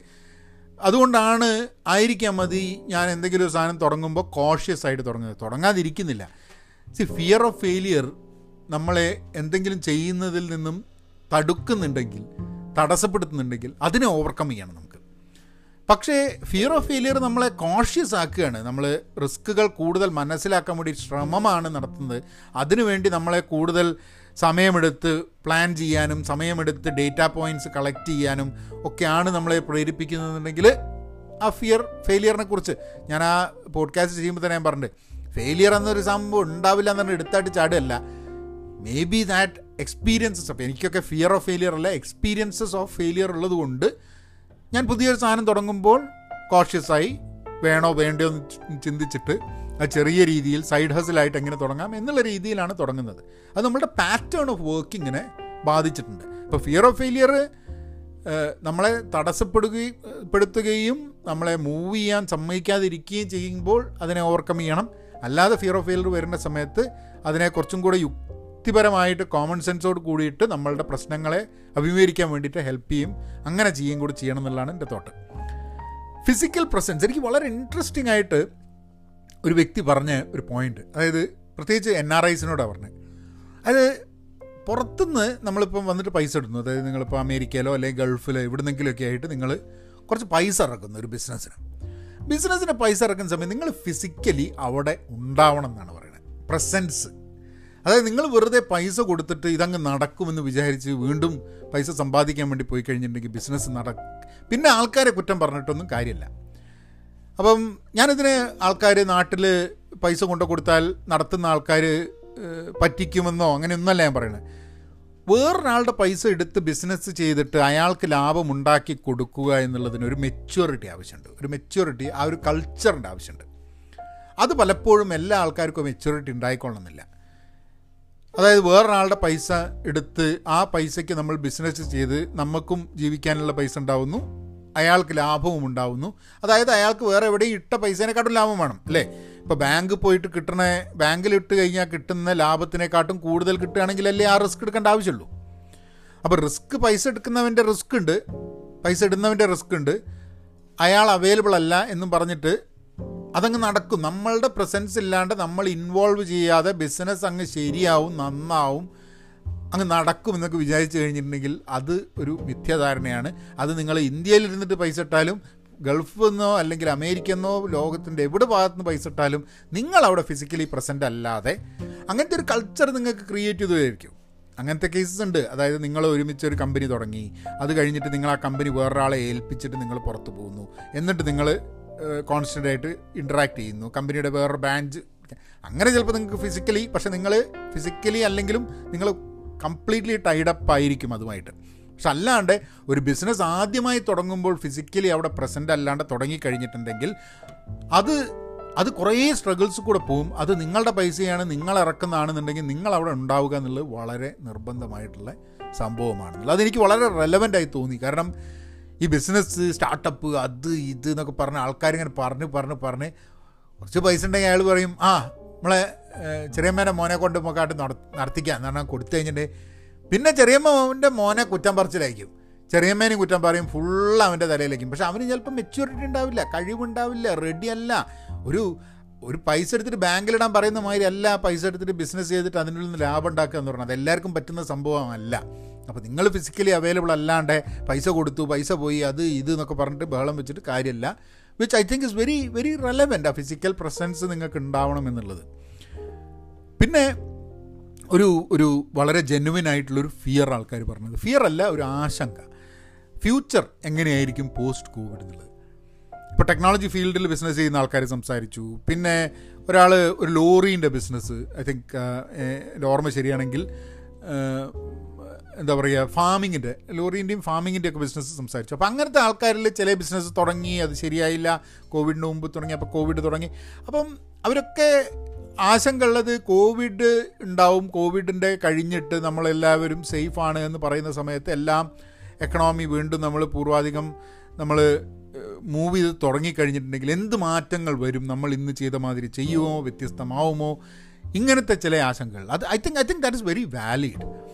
അതുകൊണ്ടാണ് ആയിരിക്കാം മതി ഞാൻ എന്തെങ്കിലും ഒരു സാധനം തുടങ്ങുമ്പോൾ കോഷ്യസ് ആയിട്ട് തുടങ്ങുന്നത്. തുടങ്ങാതിരിക്കുന്നില്ല. സി ഫിയർ ഓഫ് ഫെയിലിയർ നമ്മളെ എന്തെങ്കിലും ചെയ്യുന്നതിൽ നിന്നും തടുക്കുന്നുണ്ടെങ്കിൽ തടസ്സപ്പെടുത്തുന്നുണ്ടെങ്കിൽ അതിനെ ഓവർകം ചെയ്യണം നമുക്ക്. പക്ഷേ ഫിയർ ഓഫ് ഫെയിലിയർ നമ്മളെ കോഷ്യസ് ആക്കുകയാണ്. നമ്മൾ റിസ്ക്കുകൾ കൂടുതൽ മനസ്സിലാക്കാൻ വേണ്ടി ശ്രമമാണ് നടത്തുന്നത്. അതിനുവേണ്ടി നമ്മളെ കൂടുതൽ സമയമെടുത്ത് പ്ലാൻ ചെയ്യാനും സമയമെടുത്ത് ഡേറ്റ പോയിന്റ്സ് കളക്ട് ചെയ്യാനും ഒക്കെയാണ് നമ്മളെ പ്രേരിപ്പിക്കുന്നതെന്നുണ്ടെങ്കിൽ ആ ഫിയർ ഫെയിലിയറിനെ കുറിച്ച്. ഞാൻ ആ പോഡ്കാസ്റ്റ് ചെയ്യുമ്പോൾ തന്നെ ഞാൻ പറഞ്ഞിട്ടുണ്ട്. ഫെയിലിയർ എന്നൊരു സംഭവം ഉണ്ടാവില്ല എന്ന് പറഞ്ഞാൽ എടുത്തായിട്ട് ചാടുകയല്ല. മേ ബി ദാറ്റ് എക്സ്പീരിയൻസസ് അപ്പോൾ എനിക്കൊക്കെ ഫിയർ ഓഫ് ഫെയിലിയർ അല്ല എക്സ്പീരിയൻസസ് ഓഫ് ഫെയിലിയർ ഉള്ളത് കൊണ്ട് ഞാൻ പുതിയൊരു സാധനം തുടങ്ങുമ്പോൾ കോഷ്യസായി വേണോ വേണ്ടയോ എന്ന് ചിന്തിച്ചിട്ട് ചെറിയ രീതിയിൽ സൈഡ് ഹസിലായിട്ട് എങ്ങനെ തുടങ്ങാം എന്നുള്ള രീതിയിലാണ് തുടങ്ങുന്നത്. അത് നമ്മളുടെ പാറ്റേൺ ഓഫ് വർക്കിങ്ങിനെ ബാധിച്ചിട്ടുണ്ട്. അപ്പോൾ ഫിയർ ഓഫ് ഫെയിലിയർ നമ്മളെ തടസ്സപ്പെടുകയും പെടുത്തുകയും നമ്മളെ മൂവ് ചെയ്യാൻ സമ്മതിക്കാതിരിക്കുകയും ചെയ്യുമ്പോൾ അതിനെ ഓവർകം ചെയ്യണം. അല്ലാതെ ഫിയർ ഓഫ് ഫെയിലിയർ വരുന്ന സമയത്ത് അതിനെ കുറച്ചും കൂടെ യുക്തിപരമായിട്ട് കോമൺ സെൻസോട് കൂടിയിട്ട് നമ്മളുടെ പ്രശ്നങ്ങളെ അഭിമുഖീകരിക്കാൻ വേണ്ടിയിട്ട് ഹെൽപ്പ് ചെയ്യും. അങ്ങനെ ചെയ്യുകയും കൂടി ചെയ്യണം എന്നുള്ളതാണ് എന്റെ തോട്ട് ഫിസിക്കൽ പ്രസൻസ് എനിക്ക് വളരെ ഇൻട്രസ്റ്റിംഗ് ആയിട്ട് ഒരു വ്യക്തി പറഞ്ഞ ഒരു പോയിന്റ് അതായത് പ്രത്യേകിച്ച് എൻ ആർ ഐസിനോടാണ് പറഞ്ഞത് അത് പുറത്തുനിന്ന് നമ്മളിപ്പം വന്നിട്ട് പൈസ ഇടുന്നു. അതായത് നിങ്ങളിപ്പോൾ അമേരിക്കയിലോ അല്ലെങ്കിൽ ഗൾഫിലോ എവിടുന്നെങ്കിലുമൊക്കെ ആയിട്ട് നിങ്ങൾ കുറച്ച് പൈസ ഇറക്കുന്നു ഒരു ബിസിനസ്സിന് ബിസിനസ്സിന് പൈസ ഇറക്കുന്ന സമയം നിങ്ങൾ ഫിസിക്കലി അവിടെ ഉണ്ടാവണം എന്നാണ് പറയുന്നത്. പ്രസൻസ് അതായത് നിങ്ങൾ വെറുതെ പൈസ കൊടുത്തിട്ട് ഇതങ്ങ് നടക്കുമെന്ന് വിചാരിച്ച് വീണ്ടും പൈസ സമ്പാദിക്കാൻ വേണ്ടി പോയി കഴിഞ്ഞിട്ടുണ്ടെങ്കിൽ ബിസിനസ് നട പിന്നെ ആൾക്കാരെ കുറ്റം പറഞ്ഞിട്ടൊന്നും കാര്യമില്ല. അപ്പം ഞാനിതിന് ആൾക്കാർ നാട്ടിൽ പൈസ കൊണ്ടു കൊടുത്താൽ നടത്തുന്ന ആൾക്കാർ പറ്റിക്കുമെന്നോ അങ്ങനെയൊന്നുമല്ല ഞാൻ പറയുന്നത് വേറൊരാളുടെ പൈസ എടുത്ത് ബിസിനസ് ചെയ്തിട്ട് അയാൾക്ക് ലാഭം ഉണ്ടാക്കി കൊടുക്കുക എന്നുള്ളതിന് ഒരു മെച്യൂരിറ്റി ആവശ്യമുണ്ട്. ഒരു മെച്യൂരിറ്റി ആ ഒരു കൾച്ചറിന്റെ ആവശ്യമുണ്ട്. അത് പലപ്പോഴും എല്ലാ ആൾക്കാർക്കും മെച്യൂരിറ്റി ഉണ്ടായിക്കൊള്ളണമെന്നില്ല. അതായത് വേറൊരാളുടെ പൈസ എടുത്ത് ആ പൈസയ്ക്ക് നമ്മൾ ബിസിനസ് ചെയ്ത് നമുക്കും ജീവിക്കാനുള്ള പൈസ ഉണ്ടാവുന്നു. അയാൾക്ക് ലാഭവും ഉണ്ടാവുന്നു. അതായത് അയാൾക്ക് വേറെ എവിടെയും ഇട്ട പൈസേനെക്കാട്ടും ലാഭം വേണം അല്ലേ? ഇപ്പോൾ ബാങ്ക് പോയിട്ട് കിട്ടണ ബാങ്കിലിട്ട് കഴിഞ്ഞാൽ കിട്ടുന്ന ലാഭത്തിനെക്കാട്ടും കൂടുതൽ കിട്ടുകയാണെങ്കിൽ അല്ലേ ആ റിസ്ക് എടുക്കേണ്ട ആവശ്യമുള്ളൂ. അപ്പോൾ റിസ്ക് പൈസ എടുക്കുന്നവന്റെ റിസ്ക് ഉണ്ട് പൈസ ഇടുന്നവന്റെ റിസ്ക് ഉണ്ട്. അയാൾ അവൈലബിൾ അല്ല എന്നും പറഞ്ഞിട്ട് അതങ്ങ് നടക്കും. നമ്മളുടെ പ്രസൻസ് ഇല്ലാണ്ട് നമ്മൾ ഇൻവോൾവ് ചെയ്യാതെ ബിസിനസ് അങ്ങ് ശരിയാവും നന്നാവും അങ്ങ് നടക്കും എന്നൊക്കെ വിചാരിച്ചു കഴിഞ്ഞിട്ടുണ്ടെങ്കിൽ അത് ഒരു മിഥ്യാധാരണയാണ്. അത് നിങ്ങൾ ഇന്ത്യയിൽ ഇരുന്നിട്ട് പൈസ ഇട്ടാലും ഗൾഫിൽ നിന്നോ അല്ലെങ്കിൽ അമേരിക്ക എന്നോ ലോകത്തിന്റെ എവിടെ ഭാഗത്തുനിന്ന് പൈസ ഇട്ടാലും നിങ്ങൾ അവിടെ ഫിസിക്കലി പ്രസന്റ് അല്ലാതെ അങ്ങനത്തെ ഒരു കൾച്ചർ നിങ്ങൾക്ക് ക്രിയേറ്റ് ചെയ്തുമായിരിക്കും അങ്ങനത്തെ കേസസ് ഉണ്ട്. അതായത് നിങ്ങൾ ഒരുമിച്ച് ഒരു കമ്പനി തുടങ്ങി. അത് കഴിഞ്ഞിട്ട് നിങ്ങൾ ആ കമ്പനി വേറൊരാളെ ഏൽപ്പിച്ചിട്ട് നിങ്ങൾ പുറത്തു പോകുന്നു. എന്നിട്ട് നിങ്ങൾ കോൺസ്റ്റന്റ് ആയിട്ട് ഇൻട്രാക്ട് ചെയ്യുന്നു. കമ്പനിയുടെ വേറൊരു ബ്രാഞ്ച് അങ്ങനെ ചിലപ്പോൾ നിങ്ങൾക്ക് ഫിസിക്കലി പക്ഷേ നിങ്ങൾ ഫിസിക്കലി അല്ലെങ്കിലും നിങ്ങൾ കംപ്ലീറ്റ്ലി ടൈഡപ്പ് ആയിരിക്കും അതുമായിട്ട്. പക്ഷെ അല്ലാണ്ട് ഒരു ബിസിനസ് ആദ്യമായി തുടങ്ങുമ്പോൾ ഫിസിക്കലി അവിടെ പ്രസന്റ് അല്ലാണ്ട് തുടങ്ങിക്കഴിഞ്ഞിട്ടുണ്ടെങ്കിൽ അത് അത് കുറേ സ്ട്രഗിൾസ് കൂടെ പോവും. അത് നിങ്ങളുടെ പൈസയാണ് നിങ്ങൾ ഇറക്കുന്നതാണെന്നുണ്ടെങ്കിൽ നിങ്ങൾ അവിടെ ഉണ്ടാവുക എന്നുള്ളത് വളരെ നിർബന്ധമായിട്ടുള്ള സംഭവമാണ് അതെനിക്ക് വളരെ റെലവന്റ് ആയി തോന്നി. കാരണം ഈ ബിസിനസ് സ്റ്റാർട്ടപ്പ് അത് ഇത് എന്നൊക്കെ പറഞ്ഞ് ആൾക്കാരിങ്ങനെ പറഞ്ഞ് പറഞ്ഞ് പറഞ്ഞ് കുറച്ച് പൈസ ഉണ്ടെങ്കിൽ അയാൾ പറയും ആ നമ്മളെ ചെറിയമ്മേന്റെ മോനെ കൊണ്ട് നമുക്കായിട്ട് നടത്തിക്കാം. എന്ന് പറഞ്ഞാൽ കൊടുത്തു കഴിഞ്ഞിട്ടുണ്ടെങ്കിൽ പിന്നെ ചെറിയമ്മന്റെ മോനെ കുറ്റം പറിച്ചിലായിരിക്കും. ചെറിയമ്മേനും കുറ്റം പറയും ഫുൾ അവന്റെ തലയിലേക്കും പക്ഷെ അവന് ചിലപ്പോൾ മെച്യൂരിറ്റി ഉണ്ടാവില്ല കഴിവുണ്ടാവില്ല റെഡിയല്ല ഒരു ഒരു പൈസ എടുത്തിട്ട് ബാങ്കിലിടാൻ പറയുന്ന മാതിരി അല്ല പൈസ എടുത്തിട്ട് ബിസിനസ് ചെയ്തിട്ട് അതിനുള്ളിൽ നിന്ന് ലാഭം ഉണ്ടാക്കുക എന്ന് പറഞ്ഞാൽ അത് എല്ലാവർക്കും പറ്റുന്ന സംഭവമല്ല അപ്പോൾ നിങ്ങൾ ഫിസിക്കലി അവൈലബിൾ അല്ലാണ്ട് പൈസ കൊടുത്തു പൈസ പോയി അത് ഇത് എന്നൊക്കെ പറഞ്ഞിട്ട് ബഹളം വെച്ചിട്ട് കാര്യമില്ല. Which I think is very very relevant ആ ഫിസിക്കൽ പ്രസൻസ് നിങ്ങൾക്ക് ഉണ്ടാവണം എന്നുള്ളത്. പിന്നെ ഒരു ഒരു വളരെ ജെന്വിൻ ആയിട്ടുള്ളൊരു ഫിയർ ആൾക്കാർ പറഞ്ഞത്. ഫിയർ അല്ല ഒരു ആശങ്ക. ഫ്യൂച്ചർ എങ്ങനെയായിരിക്കും പോസ്റ്റ് കോവിഡ് എന്നുള്ളത് ഇപ്പോൾ ടെക്നോളജി ഫീൽഡിൽ ബിസിനസ് ചെയ്യുന്ന ആൾക്കാർ സംസാരിച്ചു. പിന്നെ ഒരാൾ ഒരു ലോറീന്റെ ബിസിനസ് ഐ തിങ്ക് ഓർമ്മ ശരിയാണെങ്കിൽ എന്താ പറയുക ഫാമിങ്ങിന്റെ ലോറീന്റെയും ഫാമിങ്ങിന്റെ ഒക്കെ ബിസിനസ് സംസാരിച്ചു. അപ്പോൾ അങ്ങനത്തെ ആൾക്കാരിൽ ചില ബിസിനസ് തുടങ്ങി അത് ശരിയായില്ല. കോവിഡിന് മുമ്പ് തുടങ്ങി അപ്പോൾ കോവിഡ് തുടങ്ങി. അപ്പം അവരൊക്കെ ആശങ്ക ഉള്ളത് കോവിഡ് ഉണ്ടാവും കോവിഡിന്റെ കഴിഞ്ഞിട്ട് നമ്മളെല്ലാവരും സേഫാണ് എന്ന് പറയുന്ന സമയത്ത് എല്ലാം എക്കണോമി വീണ്ടും നമ്മൾ പൂർവാധികം നമ്മൾ മൂവ് ചെയ്ത് തുടങ്ങിക്കഴിഞ്ഞിട്ടുണ്ടെങ്കിൽ എന്ത് മാറ്റങ്ങൾ വരും? നമ്മൾ ഇന്ന് ചെയ്ത മാതിരി ചെയ്യുമോ? വ്യത്യസ്തമാവുമോ? ഇങ്ങനത്തെ ചില ആശങ്കകൾ. അത് I think I think that is very valid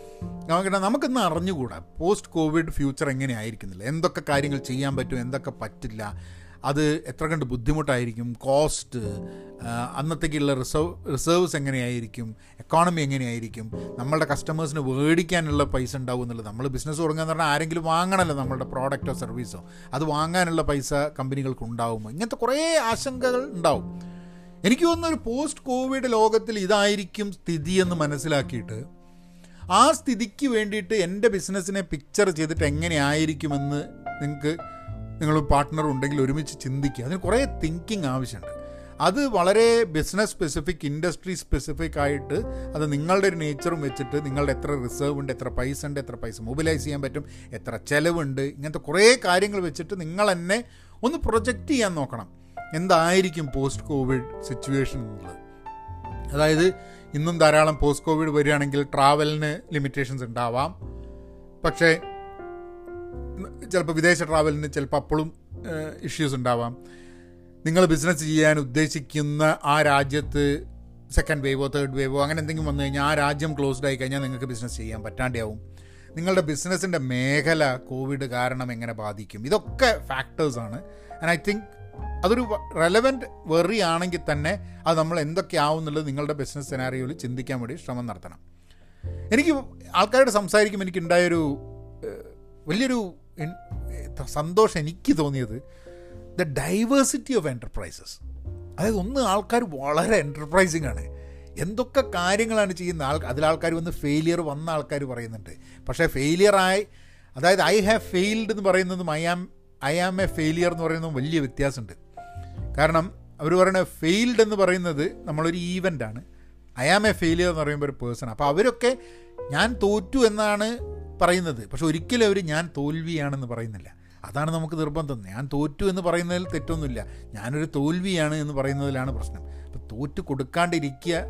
നമുക്ക് നമുക്കിന്ന് അറിഞ്ഞുകൂടാ പോസ്റ്റ് കോവിഡ് ഫ്യൂച്ചർ എങ്ങനെയായിരിക്കുന്നില്ല എന്തൊക്കെ കാര്യങ്ങൾ ചെയ്യാൻ പറ്റും എന്തൊക്കെ പറ്റില്ല അത് എത്ര കണ്ട് ബുദ്ധിമുട്ടായിരിക്കും കോസ്റ്റ് അന്നത്തേക്കുള്ള റിസർവ് റിസർവ്സ് എങ്ങനെയായിരിക്കും എക്കോണമി എങ്ങനെയായിരിക്കും നമ്മളുടെ കസ്റ്റമേഴ്സിന് മേടിക്കാനുള്ള പൈസ ഉണ്ടാവും എന്നുള്ളത് നമ്മൾ ബിസിനസ് തുടങ്ങുക പറഞ്ഞാൽ ആരെങ്കിലും വാങ്ങണമല്ലോ നമ്മളുടെ പ്രോഡക്റ്റോ സർവീസോ അത് വാങ്ങാനുള്ള പൈസ കമ്പനികൾക്ക് ഉണ്ടാവുമോ ഇങ്ങനത്തെ കുറേ ആശങ്കകൾ ഉണ്ടാവും. എനിക്ക് തോന്നുന്ന ഒരു പോസ്റ്റ് കോവിഡ് ലോകത്തിൽ ഇതായിരിക്കും സ്ഥിതിയെന്ന് മനസ്സിലാക്കിയിട്ട് ആ സ്ഥിതിക്ക് വേണ്ടിയിട്ട് എന്റെ ബിസിനസ്സിനെ പിക്ചർ ചെയ്തിട്ട് എങ്ങനെയായിരിക്കുമെന്ന് നിങ്ങൾക്ക് നിങ്ങൾ പാർട്ട്ണർ ഉണ്ടെങ്കിൽ ഒരുമിച്ച് ചിന്തിക്കുക. അതിന് കുറേ തിങ്കിങ് ആവശ്യമുണ്ട്. അത് വളരെ ബിസിനസ് സ്പെസിഫിക് ഇൻഡസ്ട്രി സ്പെസിഫിക് ആയിട്ട് അത് നിങ്ങളുടെ ഒരു നേച്ചറും വെച്ചിട്ട് നിങ്ങളുടെ എത്ര റിസർവ് ഉണ്ട് എത്ര പൈസ ഉണ്ട് എത്ര പൈസ മൊബിലൈസ് ചെയ്യാൻ പറ്റും എത്ര ചിലവുണ്ട് ഇങ്ങനത്തെ കുറേ കാര്യങ്ങൾ വെച്ചിട്ട് നിങ്ങൾ തന്നെ ഒന്ന് പ്രൊജക്റ്റ് ചെയ്യാൻ നോക്കണം. എന്തായിരിക്കും പോസ്റ്റ് കോവിഡ് സിറ്റുവേഷൻ എന്നുള്ളത് അതായത് ഇന്നും ധാരാളം പോസ്റ്റ് കോവിഡ് വരികയാണെങ്കിൽ ട്രാവലിന് ലിമിറ്റേഷൻസ് ഉണ്ടാവാം. പക്ഷേ ചിലപ്പോൾ വിദേശ ട്രാവലിന് ചിലപ്പോൾ അപ്പോഴും ഇഷ്യൂസ് ഉണ്ടാവാം. നിങ്ങൾ ബിസിനസ് ചെയ്യാൻ ഉദ്ദേശിക്കുന്ന ആ രാജ്യത്ത് സെക്കൻഡ് വേവോ തേർഡ് വേവോ അങ്ങനെ എന്തെങ്കിലും വന്നു കഴിഞ്ഞാൽ ആ രാജ്യം ക്ലോസ്ഡ് ആയി കഴിഞ്ഞാൽ നിങ്ങൾക്ക് ബിസിനസ് ചെയ്യാൻ പറ്റാണ്ടാവും നിങ്ങളുടെ ബിസിനസ്സിന്റെ മേഖല കോവിഡ് കാരണം എങ്ങനെ ബാധിക്കും? ഇതൊക്കെ ഫാക്ടേഴ്സാണ് ആൻഡ് ഐ തിങ്ക് അതൊരു റെലവന്റ് വെറി ആണെങ്കിൽ തന്നെ അത് നമ്മൾ എന്തൊക്കെയാവും എന്നുള്ളത് നിങ്ങളുടെ ബിസിനസ് സെനാറിയോയിൽ ചിന്തിക്കാൻ വേണ്ടി ശ്രമം നടത്തണം. എനിക്ക് ആൾക്കാരോട് സംസാരിക്കുമ്പോൾ എനിക്കുണ്ടായൊരു വലിയൊരു സന്തോഷം എനിക്ക് തോന്നിയത് ദ ഡൈവേഴ്സിറ്റി ഓഫ് എന്റർപ്രൈസസ് അതായത് ഒന്ന് ആൾക്കാർ വളരെ എന്റർപ്രൈസിങ് ആണ്. എന്തൊക്കെ കാര്യങ്ങളാണ് ചെയ്യുന്ന ആൾ അതിലാൾക്കാർ വന്ന് ഫെയിലിയർ വന്ന ആൾക്കാർ പറയുന്നുണ്ട്. പക്ഷേ ഫെയിലിയറായി അതായത് ഐ ഹാവ് ഫെയിൽഡ് എന്ന് പറയുന്നതും I am I am a failure എന്ന് പറയുന്നതും വലിയ വ്യത്യാസമുണ്ട്. കാരണം അവർ പറയുന്നത് ഫെയിൽഡ് എന്ന് പറയുന്നത് നമ്മളൊരു ഈവന്റാണ് ഐ ആം എ ഫെയിലിയർ എന്ന് പറയുമ്പോൾ ഒരു പേഴ്സൺ അപ്പോൾ അവരൊക്കെ ഞാൻ തോറ്റു എന്നാണ് പറയുന്നത്. പക്ഷെ ഒരിക്കലും അവർ ഞാൻ തോൽവിയാണെന്ന് പറയുന്നില്ല. അതാണ് നമുക്ക് നിർബന്ധം. ഞാൻ തോറ്റു എന്ന് പറയുന്നതിൽ തെറ്റൊന്നുമില്ല. ഞാനൊരു തോൽവിയാണ് എന്ന് പറയുന്നതിലാണ് പ്രശ്നം. അപ്പോൾ തോറ്റു കൊടുക്കാണ്ടിരിക്കുക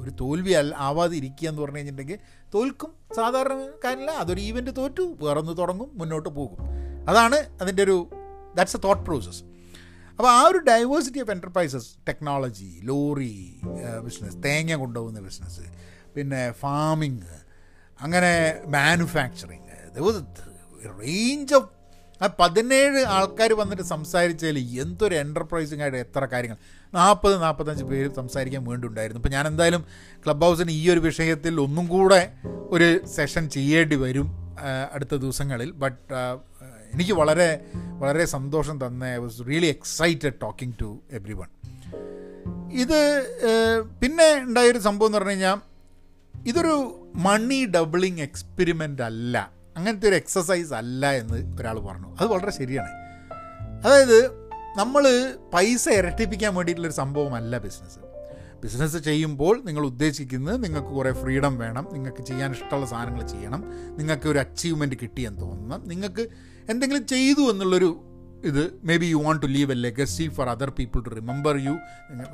ഒരു തോൽവി അല്ല ആവാതെ ഇരിക്കുക എന്ന് പറഞ്ഞു കഴിഞ്ഞിട്ടുണ്ടെങ്കിൽ തോൽക്കും. സാധാരണ കാര്യമില്ല. അതൊരു ഈവന്റ് തോറ്റു വേറൊന്ന് തുടങ്ങും മുന്നോട്ട് പോകും. അതാണ് അതിന്റെ ഒരു ദാറ്റ്സ് എ തോട്ട് പ്രോസസ് അപ്പോൾ ആ ഒരു diversity of enterprises technology lorry business തേങ്ങ കൊണ്ടുപോകുന്ന ബിസിനസ് പിന്നെ ഫാമിങ് അങ്ങനെ മാനുഫാക്ചറിങ് റേഞ്ച് ഓഫ് ആ പതിനേഴ് ആൾക്കാർ വന്നിട്ട് സംസാരിച്ചാൽ എന്തൊരു എന്റർപ്രൈസിങ് ആയിട്ട് എത്ര കാര്യങ്ങൾ. നാൽപ്പത് നാൽപ്പത്തഞ്ച് പേര് സംസാരിക്കാൻ വേണ്ടിയുണ്ടായിരുന്നു ഇപ്പോൾ ഞാൻ എന്തായാലും ക്ലബ് ഹൗസിന് ഈ ഒരു വിഷയത്തിൽ ഒന്നും കൂടെ ഒരു സെഷൻ ചെയ്യേണ്ടി വരും അടുത്ത ദിവസങ്ങളിൽ. ബട്ട് എനിക്ക് വളരെ വളരെ സന്തോഷം തന്ന I was really excited talking to everyone ഇത് പിന്നെ ഉണ്ടായൊരു സംഭവം എന്ന് പറഞ്ഞു കഴിഞ്ഞാൽ ഇതൊരു മണി ഡബിളിങ് എക്സ്പെരിമെന്റ് അല്ല. അങ്ങനത്തെ ഒരു എക്സസൈസ് അല്ല എന്ന് ഒരാൾ പറഞ്ഞു. അത് വളരെ ശരിയാണ്. അതായത് നമ്മൾ പൈസ ഇരട്ടിപ്പിക്കാൻ വേണ്ടിയിട്ടുള്ളൊരു സംഭവമല്ല ബിസിനസ് ബിസിനസ് ചെയ്യുമ്പോൾ നിങ്ങൾ ഉദ്ദേശിക്കുന്നത് നിങ്ങൾക്ക് കുറേ ഫ്രീഡം വേണം നിങ്ങൾക്ക് ചെയ്യാൻ ഇഷ്ടമുള്ള സാധനങ്ങൾ ചെയ്യണം നിങ്ങൾക്ക് ഒരു അച്ചീവ്മെന്റ് കിട്ടിയെന്ന് തോന്നണം നിങ്ങൾക്ക് എന്തെങ്കിലും ചെയ്തു എന്നുള്ളൊരു ഇത് maybe you want to leave a legacy for other people to remember you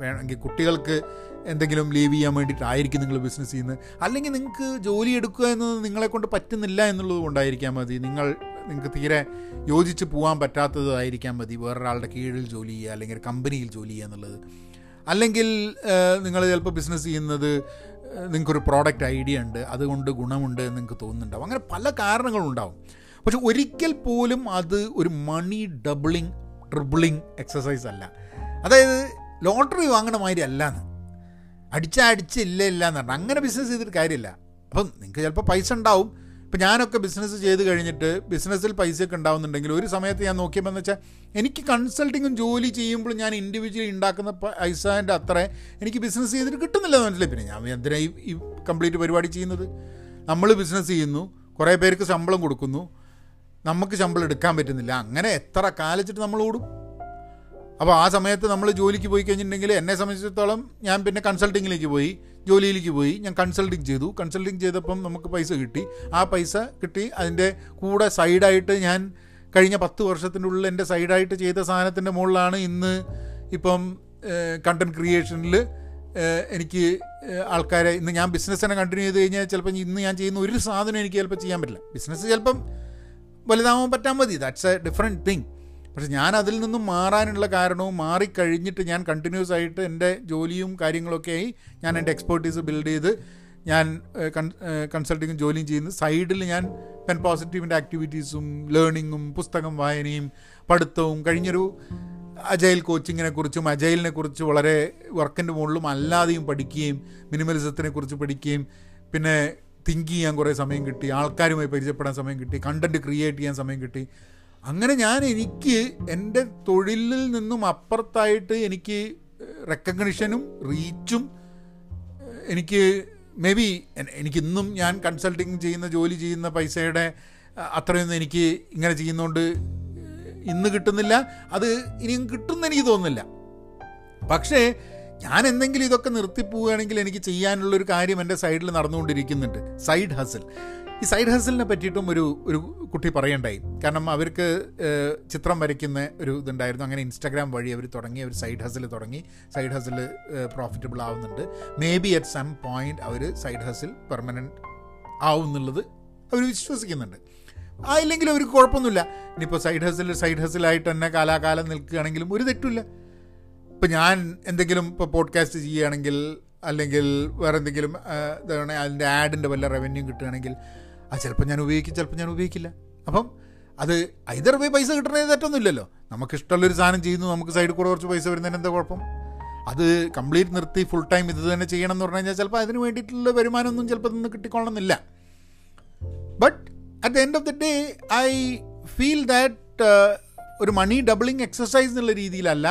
വേണമെങ്കിൽ കുട്ടികൾക്ക് എന്തെങ്കിലും ലീവ് ചെയ്യാൻ വേണ്ടിയിട്ടായിരിക്കും നിങ്ങൾ ബിസിനസ് ചെയ്യുന്നത്. അല്ലെങ്കിൽ നിങ്ങൾക്ക് ജോലി എടുക്കുക എന്നത് നിങ്ങളെക്കൊണ്ട് പറ്റുന്നില്ല എന്നുള്ളത് കൊണ്ടായിരിക്കാം മതി. നിങ്ങൾ നിങ്ങൾക്ക് തീരെ യോജിച്ച് പോകാൻ പറ്റാത്തതായിരിക്കാം മതി. വേറൊരാളുടെ കീഴിൽ ജോലി ചെയ്യുക അല്ലെങ്കിൽ കമ്പനിയിൽ ജോലി ചെയ്യുക എന്നുള്ളത്. അല്ലെങ്കിൽ നിങ്ങൾ ചിലപ്പോൾ ബിസിനസ് ചെയ്യുന്നത് നിങ്ങൾക്കൊരു പ്രോഡക്റ്റ് ഐഡിയ ഉണ്ട് അതുകൊണ്ട് ഗുണമുണ്ട് എന്ന് നിങ്ങൾക്ക് തോന്നുന്നുണ്ടാവും. അങ്ങനെ പല കാരണങ്ങളുണ്ടാവും. പക്ഷെ ഒരിക്കൽ പോലും അത് ഒരു മണി ഡബിളിങ് ട്രിബിളിങ് എക്സസൈസ് അല്ല. അതായത് ലോട്ടറി വാങ്ങണ മാതിരി അല്ലാന്ന്. അടിച്ച അടിച്ച് ഇല്ല ഇല്ല എന്ന് പറഞ്ഞാൽ അങ്ങനെ ബിസിനസ് ചെയ്തിട്ട് കാര്യമില്ല. അപ്പം നിങ്ങൾക്ക് ചിലപ്പോൾ പൈസ ഉണ്ടാവും. ഇപ്പം ഞാനൊക്കെ ബിസിനസ് ചെയ്ത് കഴിഞ്ഞിട്ട് ബിസിനസ്സിൽ പൈസയൊക്കെ ഉണ്ടാവുന്നുണ്ടെങ്കിൽ ഒരു സമയത്ത് ഞാൻ നോക്കിയപ്പോൾ എന്ന് വെച്ചാൽ എനിക്ക് കൺസൾട്ടിങ്ങും ജോലി ചെയ്യുമ്പോൾ ഞാൻ ഇൻഡിവിജ്വലി ഉണ്ടാക്കുന്ന പൈസേന്റെ അത്ര എനിക്ക് ബിസിനസ് ചെയ്തിട്ട് കിട്ടുന്നില്ല മനസ്സിലായി. പിന്നെ ഞാൻ എന്തിനാണ് ഈ കംപ്ലീറ്റ് പരിപാടി ചെയ്യുന്നത്? നമ്മൾ ബിസിനസ് ചെയ്യുന്നു. കുറേ പേർക്ക് ശമ്പളം കൊടുക്കുന്നു. നമുക്ക് ശമ്പളം എടുക്കാൻ പറ്റുന്നില്ല. അങ്ങനെ എത്ര കാലിച്ചിട്ട് നമ്മൾ ഓടും? അപ്പോൾ ആ സമയത്ത് നമ്മൾ ജോലിക്ക് പോയി കഴിഞ്ഞിട്ടുണ്ടെങ്കിൽ എന്നെ സംബന്ധിച്ചിടത്തോളം ഞാൻ പിന്നെ കൺസൾട്ടിങ്ങിലേക്ക് പോയി ജോലിയിലേക്ക് പോയി ഞാൻ കൺസൾട്ടിങ് ചെയ്തു. കൺസൾട്ടിങ് ചെയ്തപ്പം നമുക്ക് പൈസ കിട്ടി. ആ പൈസ കിട്ടി. അതിന്റെ കൂടെ സൈഡായിട്ട് ഞാൻ കഴിഞ്ഞ പത്ത് വർഷത്തിന്റെ ഉള്ളിൽ എന്റെ സൈഡായിട്ട് ചെയ്ത സാധനത്തിന്റെ മുകളിലാണ് ഇന്ന് ഇപ്പം കണ്ടന്റ് ക്രിയേഷനിൽ എനിക്ക് ആൾക്കാരെ ഇന്ന് ഞാൻ ബിസിനസ് തന്നെ കണ്ടിന്യൂ ചെയ്ത് കഴിഞ്ഞാൽ ചിലപ്പോൾ ഇന്ന് ഞാൻ ചെയ്യുന്ന ഒരു സാധനം എനിക്ക് ചിലപ്പോൾ ചെയ്യാൻ പറ്റില്ല. ബിസിനസ് ചിലപ്പം വലുതാവാൻ പറ്റാൻ മതി. ദാറ്റ്സ് എ ഡിഫറെന്റ് തിങ് പക്ഷെ ഞാൻ അതിൽ നിന്നും മാറാനുള്ള കാരണവും മാറിക്കഴിഞ്ഞിട്ട് ഞാൻ കണ്ടിന്യൂസ് ആയിട്ട് എന്റെ ജോലിയും കാര്യങ്ങളൊക്കെ ആയി ഞാൻ എന്റെ എക്സ്പേർട്ടീസ് ബിൽഡ് ചെയ്ത് ഞാൻ കൺസൾട്ടിങ്ങും ജോലിയും ചെയ്യുന്നു. സൈഡിൽ ഞാൻ പെൻ പോസിറ്റീവിന്റെ ആക്ടിവിറ്റീസും ലേണിങ്ങും പുസ്തകം വായനയും പഠിത്തവും കഴിഞ്ഞൊരു അജൈൽ കോച്ചിങ്ങിനെ കുറിച്ചും അജൈലിനെ കുറിച്ച് വളരെ വർക്കിന്റെ മുകളിലും അല്ലാതെയും പഠിക്കുകയും മിനിമലിസത്തിനെ കുറിച്ച് പഠിക്കുകയും പിന്നെ തിങ്ക് ചെയ്യാൻ കുറേ സമയം കിട്ടി ആൾക്കാരുമായി പരിചയപ്പെടാൻ സമയം കിട്ടി കണ്ടന്റ് ക്രിയേറ്റ് ചെയ്യാൻ സമയം കിട്ടി. അങ്ങനെ ഞാൻ എനിക്ക് എന്റെ തൊഴിലിൽ നിന്നും അപ്പുറത്തായിട്ട് എനിക്ക് റെക്കഗ്നിഷനും റീച്ചും എനിക്ക് മേ ബി എനിക്കിന്നും ഞാൻ കൺസൾട്ടിങ് ചെയ്യുന്ന ജോലി ചെയ്യുന്ന പൈസയുടെ അത്രയൊന്നും എനിക്ക് ഇങ്ങനെ ചെയ്യുന്നതുകൊണ്ട് ഇന്ന് കിട്ടുന്നില്ല. അത് ഇനിയും കിട്ടുമെന്ന് എനിക്ക് തോന്നുന്നില്ല. പക്ഷേ ഞാൻ എന്തെങ്കിലും ഇതൊക്കെ നിർത്തിപ്പോവുകയാണെങ്കിൽ എനിക്ക് ചെയ്യാനുള്ളൊരു കാര്യം എന്റെ സൈഡിൽ നടന്നുകൊണ്ടിരിക്കുന്നുണ്ട്. Side hustle. ഈ സൈഡ് ഹസലിനെ പറ്റിയിട്ടും ഒരു ഒരു കുട്ടി പറയണ്ടായി. കാരണം അവർക്ക് ചിത്രം വരയ്ക്കുന്ന ഒരു ഇതുണ്ടായിരുന്നു. അങ്ങനെ ഇൻസ്റ്റാഗ്രാം വഴി അവർ തുടങ്ങി അവർ സൈഡ് ഹസിൽ തുടങ്ങി. സൈഡ് ഹസിൽ പ്രോഫിറ്റബിൾ ആവുന്നുണ്ട്. Maybe at some point അവർ സൈഡ് ഹസിൽ പെർമനന്റ് ആവും എന്നുള്ളത് അവർ വിശ്വസിക്കുന്നുണ്ട്. ആയില്ലെങ്കിലും അവർക്ക് കുഴപ്പമൊന്നുമില്ല. ഇനിയിപ്പോൾ സൈഡ് ഹസിൽ സൈഡ് ഹസിലായിട്ട് തന്നെ കാലാകാലം നിൽക്കുകയാണെങ്കിലും ഒരു തെറ്റില്ല ഇപ്പം ഞാൻ എന്തെങ്കിലും ഇപ്പോൾ പോഡ്കാസ്റ്റ് ചെയ്യുകയാണെങ്കിൽ അല്ലെങ്കിൽ വേറെ എന്തെങ്കിലും ഇതാണ് അതിന്റെ ആഡിന്റെ വല്ല റവന്യൂ കിട്ടുകയാണെങ്കിൽ അത് ചിലപ്പോൾ ഞാൻ ഉപയോഗിക്കും ചിലപ്പോൾ ഞാൻ ഉപയോഗിക്കില്ല. അപ്പം അത് ഐതർ വേ പൈസ കിട്ടണത് തെറ്റൊന്നുമില്ലല്ലോ. നമുക്ക് ഇഷ്ടമുള്ളൊരു സാധനം ചെയ്യുന്നു നമുക്ക് സൈഡിൽ കൂടെ കുറച്ച് പൈസ വരുന്നതിന് എന്താ കുഴപ്പം? അത് കംപ്ലീറ്റ് നിർത്തി ഫുൾ ടൈം ഇത് തന്നെ ചെയ്യണം എന്ന് പറഞ്ഞു കഴിഞ്ഞാൽ ചിലപ്പോൾ അതിന് വേണ്ടിയിട്ടുള്ള വരുമാനമൊന്നും ചിലപ്പോൾ നിന്ന് കിട്ടിക്കൊള്ളണമെന്നില്ല. But at the end of the day I feel that ഒരു മണി ഡബിളിങ് എക്സസൈസ് എന്നുള്ള രീതിയിലല്ല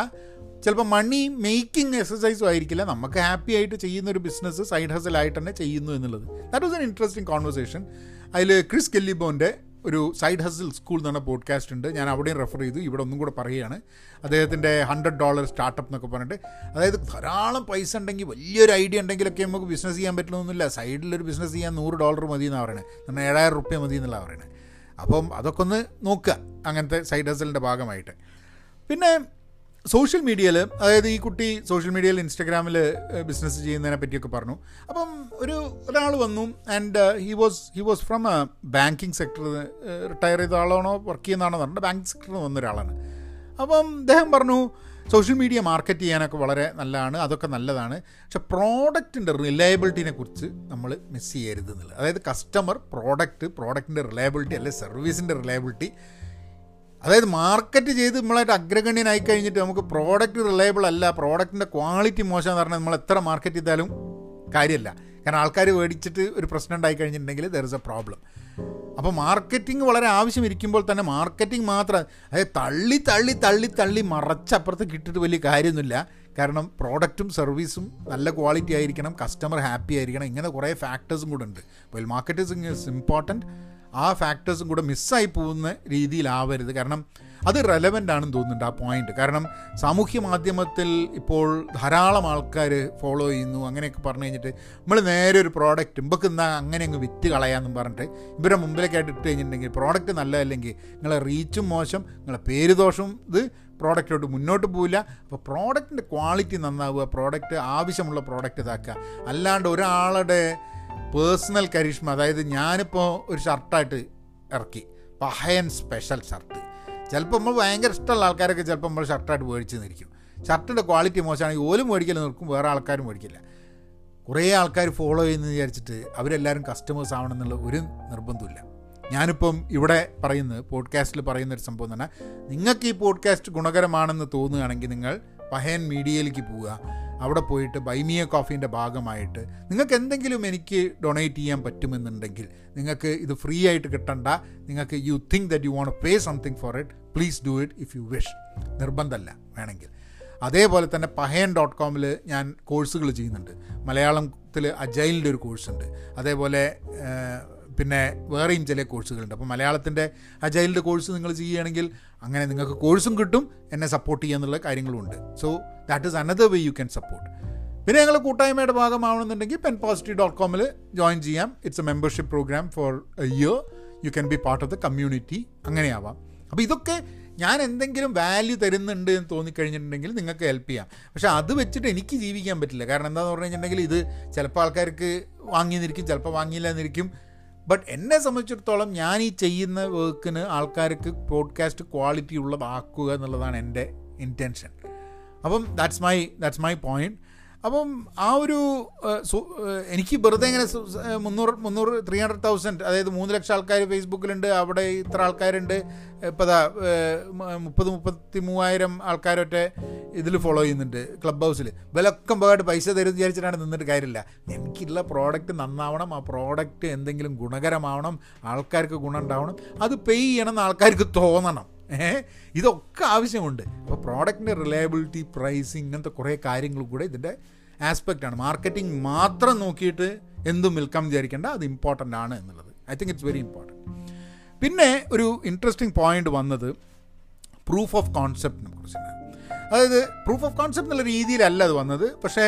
ചിലപ്പോൾ മണി മേക്കിംഗ് എക്സസൈസും ആയിരിക്കില്ല. നമുക്ക് ഹാപ്പി ആയിട്ട് ചെയ്യുന്ന ഒരു ബിസിനസ് സൈഡ് ഹസലായിട്ട് തന്നെ ചെയ്യുന്നു എന്നുള്ളത്. That was an interesting conversation അതിൽ ക്രിസ് കെല്ലിബോന്റെ ഒരു സൈഡ് ഹസിൽ സ്കൂൾ എന്ന് പറഞ്ഞ പോഡ്കാസ്റ്റ് ഉണ്ട്. ഞാൻ അവിടെയും റെഫർ ചെയ്തു. ഇവിടെ ഒന്നും കൂടെ പറയുകയാണ്. അദ്ദേഹത്തിന്റെ ഹൺഡ്രഡ് ഡോളർ സ്റ്റാർട്ടപ്പ് എന്നൊക്കെ പറഞ്ഞിട്ട്. അതായത് ധാരാളം പൈസ ഉണ്ടെങ്കിൽ വലിയൊരു ഐഡിയ ഉണ്ടെങ്കിലൊക്കെ നമുക്ക് ബിസിനസ് ചെയ്യാൻ പറ്റണമെന്നില്ല സൈഡിലൊരു ബിസിനസ് ചെയ്യാൻ നൂറ് ഡോളർ മതി എന്നാണ് പറയുന്നത് എന്നാൽ ഏഴായിരം റുപ്യ മതി എന്നുള്ള പറയുന്നത് അപ്പം അതൊക്കെ ഒന്ന് നോക്കുക. അങ്ങനത്തെ സൈഡ് ഹസലിന്റെ ഭാഗമായിട്ട്. പിന്നെ സോഷ്യൽ മീഡിയയിൽ അതായത് ഈ കുട്ടി സോഷ്യൽ മീഡിയയിൽ ഇൻസ്റ്റഗ്രാമിൽ ബിസിനസ് ചെയ്യുന്നതിനെ പറ്റിയൊക്കെ പറഞ്ഞു. അപ്പം ഒരു ഒരാൾ വന്നു and he was he was from banking sector retire ചെയ്ത ആളാണോ വർക്ക് ചെയ്യുന്നതാണോ പറഞ്ഞിട്ട് ബാങ്കിങ് സെക്ടറിൽ വന്ന ഒരാളാണ്. അപ്പം അദ്ദേഹം പറഞ്ഞു സോഷ്യൽ മീഡിയ മാർക്കറ്റ് ചെയ്യാനൊക്കെ വളരെ നല്ലതാണ് അതൊക്കെ നല്ലതാണ്. പക്ഷെ പ്രോഡക്റ്റിന്റെ റിലയബിലിറ്റിനെ കുറിച്ച് നമ്മൾ മിസ് ചെയ്യരുത് എന്നുള്ളത്. അതായത് കസ്റ്റമർ പ്രോഡക്റ്റ് പ്രോഡക്റ്റിന്റെ റിലയബിലിറ്റി അല്ലെങ്കിൽ സർവീസിന്റെ റിലയബിലിറ്റി അതായത് മാർക്കറ്റ് ചെയ്ത് നമ്മളായിട്ട് അഗ്രഗണ്യനായി കഴിഞ്ഞിട്ട് നമുക്ക് പ്രോഡക്റ്റ് റിലയബിൾ അല്ല പ്രോഡക്റ്റിന്റെ ക്വാളിറ്റി മോശമെന്ന് പറഞ്ഞാൽ നമ്മൾ എത്ര മാർക്കറ്റ് ചെയ്താലും കാര്യമല്ല കാരണം ആൾക്കാർ മേടിച്ചിട്ട് ഒരു പ്രശ്നം ഉണ്ടായി കഴിഞ്ഞിട്ടുണ്ടെങ്കിൽ ദർ ഇസ് എ പ്രോബ്ലം അപ്പോൾ മാർക്കറ്റിംഗ് വളരെ ആവശ്യം ആവശ്യമിരിക്കുമ്പോൾ തന്നെ മാർക്കറ്റിംഗ് മാത്രം അതായത് തള്ളി തള്ളി തള്ളി തള്ളി മറച്ചപ്പുറത്ത് കിട്ടിയിട്ട് വലിയ കാര്യമൊന്നുമില്ല. കാരണം പ്രോഡക്റ്റും സർവീസും നല്ല ക്വാളിറ്റി ആയിരിക്കണം കസ്റ്റമർ ഹാപ്പി ആയിരിക്കണം ഇങ്ങനെ കുറേ ഫാക്ടേഴ്സും കൂടെ ഉണ്ട്. അപ്പോൾ മാർക്കറ്റിംഗ് ഇസ് ഇമ്പോർട്ടന്റ് ആ ഫാക്ടേഴ്സും കൂടെ മിസ്സായി പോകുന്ന രീതിയിലാവരുത്. കാരണം അത് റെലവന്റ് ആണെന്ന് തോന്നുന്നുണ്ട് ആ പോയിന്റ് കാരണം സാമൂഹ്യ മാധ്യമത്തിൽ ഇപ്പോൾ ധാരാളം ആൾക്കാർ ഫോളോ ചെയ്യുന്നു. അങ്ങനെയൊക്കെ പറഞ്ഞു കഴിഞ്ഞിട്ട് നമ്മൾ നേരെ ഒരു പ്രോഡക്റ്റ് ഇമ്പക്ക് എന്താ അങ്ങനെ അങ്ങ് വിറ്റ് കളയാമെന്നും പറഞ്ഞിട്ട് ഇവരുടെ മുമ്പിലേക്കായിട്ട് ഇട്ട് കഴിഞ്ഞിട്ടുണ്ടെങ്കിൽ പ്രോഡക്റ്റ് നല്ലതല്ലെങ്കിൽ നിങ്ങളെ റീച്ചും മോശം നിങ്ങളെ പേര് ദോഷവും ഇത് പ്രോഡക്റ്റോട്ട് മുന്നോട്ട് പോവില്ല. അപ്പോൾ പ്രോഡക്റ്റിന്റെ ക്വാളിറ്റി നന്നാവുക പ്രോഡക്റ്റ് ആവശ്യമുള്ള പ്രോഡക്റ്റ് ഇതാക്കുക. അല്ലാണ്ട് ഒരാളുടെ പേഴ്സണൽ കരിഷ്മ അതായത് ഞാനിപ്പോൾ ഒരു ഷർട്ടായിട്ട് ഇറക്കി. പഹയൻ സ്പെഷ്യൽ ഷർട്ട് ചിലപ്പോൾ നമ്മൾ ഭയങ്കര ഇഷ്ടമുള്ള ആൾക്കാരൊക്കെ ചിലപ്പോൾ നമ്മൾ ഷർട്ടായിട്ട് മേടിച്ച് നിന്നിരിക്കും ഷർട്ടിന്റെ ക്വാളിറ്റി മോശമാണെങ്കിൽ ഓലും മേടിക്കൽ നിൽക്കും വേറെ ആൾക്കാരും മേടിക്കില്ല. കുറേ ആൾക്കാർ ഫോളോ ചെയ്യുന്നത് വിചാരിച്ചിട്ട് അവരെല്ലാവരും കസ്റ്റമേഴ്സ് ആവണം എന്നുള്ള ഒരു നിർബന്ധമില്ല ഞാനിപ്പം ഇവിടെ പറയുന്നത് പോഡ്കാസ്റ്റിൽ പറയുന്ന ഒരു സംഭവം തന്നെ നിങ്ങൾക്ക് ഈ പോഡ്കാസ്റ്റ് ഗുണകരമാണെന്ന് തോന്നുകയാണെങ്കിൽ നിങ്ങൾ പഹയൻ മീഡിയയിലേക്ക് പോവുക. അവിടെ പോയിട്ട് ബൈമിയ കോഫീന്റെ ഭാഗമായിട്ട് നിങ്ങൾക്ക് എന്തെങ്കിലും എനിക്ക് ഡൊണേറ്റ് ചെയ്യാൻ പറ്റുമെന്നുണ്ടെങ്കിൽ നിങ്ങൾക്ക് ഇത് ഫ്രീ ആയിട്ട് കിട്ടണ്ട. നിങ്ങൾക്ക് you think that you want pay something for it please do it if you wish നിർബന്ധമല്ല വേണമെങ്കിൽ. അതേപോലെ തന്നെ പഹയൻ ഡോട്ട് കോമിൽ ഞാൻ കോഴ്സുകൾ ചെയ്യുന്നുണ്ട്. മലയാളത്തിൽ അജൈലിന്റെ ഒരു കോഴ്സുണ്ട് അതേപോലെ പിന്നെ വേറെയും ചില കോഴ്സുകളുണ്ട് അപ്പോൾ മലയാളത്തിന്റെ അജൈൽഡ് കോഴ്സ് നിങ്ങൾ ചെയ്യുകയാണെങ്കിൽ അങ്ങനെ നിങ്ങൾക്ക് കോഴ്സും കിട്ടും എന്നെ സപ്പോർട്ട് ചെയ്യുക കാര്യങ്ങളും ഉണ്ട് so that is another way you can support പിന്നെ ഞങ്ങൾ കൂട്ടായ്മയുടെ ഭാഗമാവണമെന്നുണ്ടെങ്കിൽ പെൻ പോസിറ്റീവ് ഡോട്ട് കോമിൽ ജോയിൻ ചെയ്യാം. It's a membership program for a year you can be part of the community അങ്ങനെയാവാം. അപ്പോൾ ഇതൊക്കെ ഞാൻ എന്തെങ്കിലും വാല്യൂ തരുന്നുണ്ട് എന്ന് തോന്നിക്കഴിഞ്ഞിട്ടുണ്ടെങ്കിൽ നിങ്ങൾക്ക് ഹെൽപ്പ് ചെയ്യാം. പക്ഷേ അത് വെച്ചിട്ട് എനിക്ക് ജീവിക്കാൻ പറ്റില്ല. കാരണം എന്താണെന്ന് പറഞ്ഞു കഴിഞ്ഞിട്ടുണ്ടെങ്കിൽ ഇത് ചിലപ്പോൾ ആൾക്കാർക്ക് വാങ്ങിയെന്നിരിക്കും ചിലപ്പോൾ വാങ്ങിയില്ല എന്നിരിക്കും ബട്ട് എന്നെ സംബന്ധിച്ചിടത്തോളം ഞാൻ ഈ ചെയ്യുന്ന വർക്കിന് ആൾക്കാർക്ക് പോഡ്കാസ്റ്റ് ക്വാളിറ്റി ഉള്ളതാക്കുക എന്നുള്ളതാണ് എന്റെ ഇന്റൻഷൻ അപ്പം that's my that's my point അപ്പം ആ ഒരു എനിക്ക് വെറുതെ ഇങ്ങനെ മുന്നൂറ് മുന്നൂറ് ത്രീ ഹൺഡ്രഡ് തൗസൻഡ് അതായത് മൂന്ന് ലക്ഷം ആൾക്കാർ ഫേസ്ബുക്കിലുണ്ട് അവിടെ ഇത്ര ആൾക്കാരുണ്ട്. ഇപ്പം അതാ മുപ്പത് മുപ്പത്തി മൂവായിരം ആൾക്കാരൊക്കെ ഇതിൽ ഫോളോ ചെയ്യുന്നുണ്ട് ക്ലബ് ഹൗസിൽ വിലക്കം പോകാട്ട് പൈസ തരും വിചാരിച്ചിട്ടാണ് നിന്നിട്ട് കാര്യമില്ല. എനിക്കുള്ള പ്രോഡക്റ്റ് നന്നാവണം ആ പ്രോഡക്റ്റ് എന്തെങ്കിലും ഗുണകരമാവണം ആൾക്കാർക്ക് ഗുണം ഉണ്ടാവണം അത് പേ ചെയ്യണം എന്ന് ആൾക്കാർക്ക് തോന്നണം. ഇതൊക്കെ ആവശ്യമുണ്ട്. അപ്പോൾ പ്രോഡക്റ്റിന്റെ റിലയബിലിറ്റി പ്രൈസിങ് ഇങ്ങനത്തെ കുറേ കാര്യങ്ങൾ കൂടെ ഇതിന്റെ ആസ്പെക്റ്റാണ് മാർക്കറ്റിംഗ് മാത്രം നോക്കിയിട്ട് എന്തും വിൽക്കാം വിചാരിക്കേണ്ട അത് ഇമ്പോർട്ടന്റ് ആണ് എന്നുള്ളത്. I think it's very important പിന്നെ ഒരു ഇൻട്രസ്റ്റിംഗ് പോയിന്റ് വന്നത് പ്രൂഫ് ഓഫ് കോൺസെപ്റ്റിനെ കുറിച്ചാണ് അതായത് പ്രൂഫ് ഓഫ് കോൺസെപ്റ്റ് എന്നുള്ള രീതിയിലല്ല അത് വന്നത്. പക്ഷേ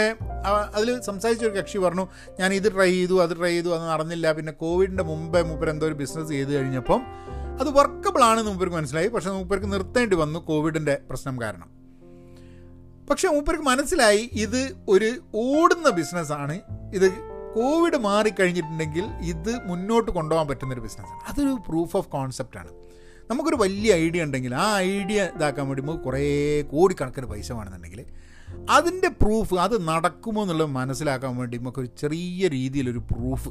അതിൽ സംസാരിച്ച ഒരു കക്ഷി പറഞ്ഞു ഞാൻ ഇത് ട്രൈ ചെയ്തു അത് ട്രൈ ചെയ്തു അത് നടന്നില്ല. പിന്നെ കോവിഡിന്റെ മുമ്പേ മൂപ്പർ എന്തോ ഒരു ബിസിനസ് ചെയ്ത് കഴിഞ്ഞപ്പം അത് വർക്കബിൾ ആണെന്ന് മൂപ്പർക്ക് മനസ്സിലായി. പക്ഷേ മൂപ്പർക്ക് നിർത്തേണ്ടി വന്നു കോവിഡിന്റെ പ്രശ്നം കാരണം. പക്ഷേ മൂപ്പർക്ക് മനസ്സിലായി ഇത് ഒരു ഓടുന്ന ബിസിനസ്സാണ്. ഇത് കോവിഡ് മാറിക്കഴിഞ്ഞിട്ടുണ്ടെങ്കിൽ ഇത് മുന്നോട്ട് കൊണ്ടുപോകാൻ പറ്റുന്നൊരു ബിസിനസ്സാണ്. അതൊരു പ്രൂഫ് ഓഫ് കോൺസെപ്റ്റാണ് നമുക്കൊരു വലിയ ഐഡിയ ഉണ്ടെങ്കിൽ ആ ഐഡിയ ഇതാക്കാൻ വേണ്ടി നമുക്ക് കുറേ കോടിക്കണക്കിന് പൈസ വേണമെന്നുണ്ടെങ്കിൽ അതിന്റെ പ്രൂഫ് അത് നടക്കുമോ എന്നുള്ളത് മനസ്സിലാക്കാൻ വേണ്ടി നമുക്കൊരു ചെറിയ രീതിയിലൊരു പ്രൂഫ്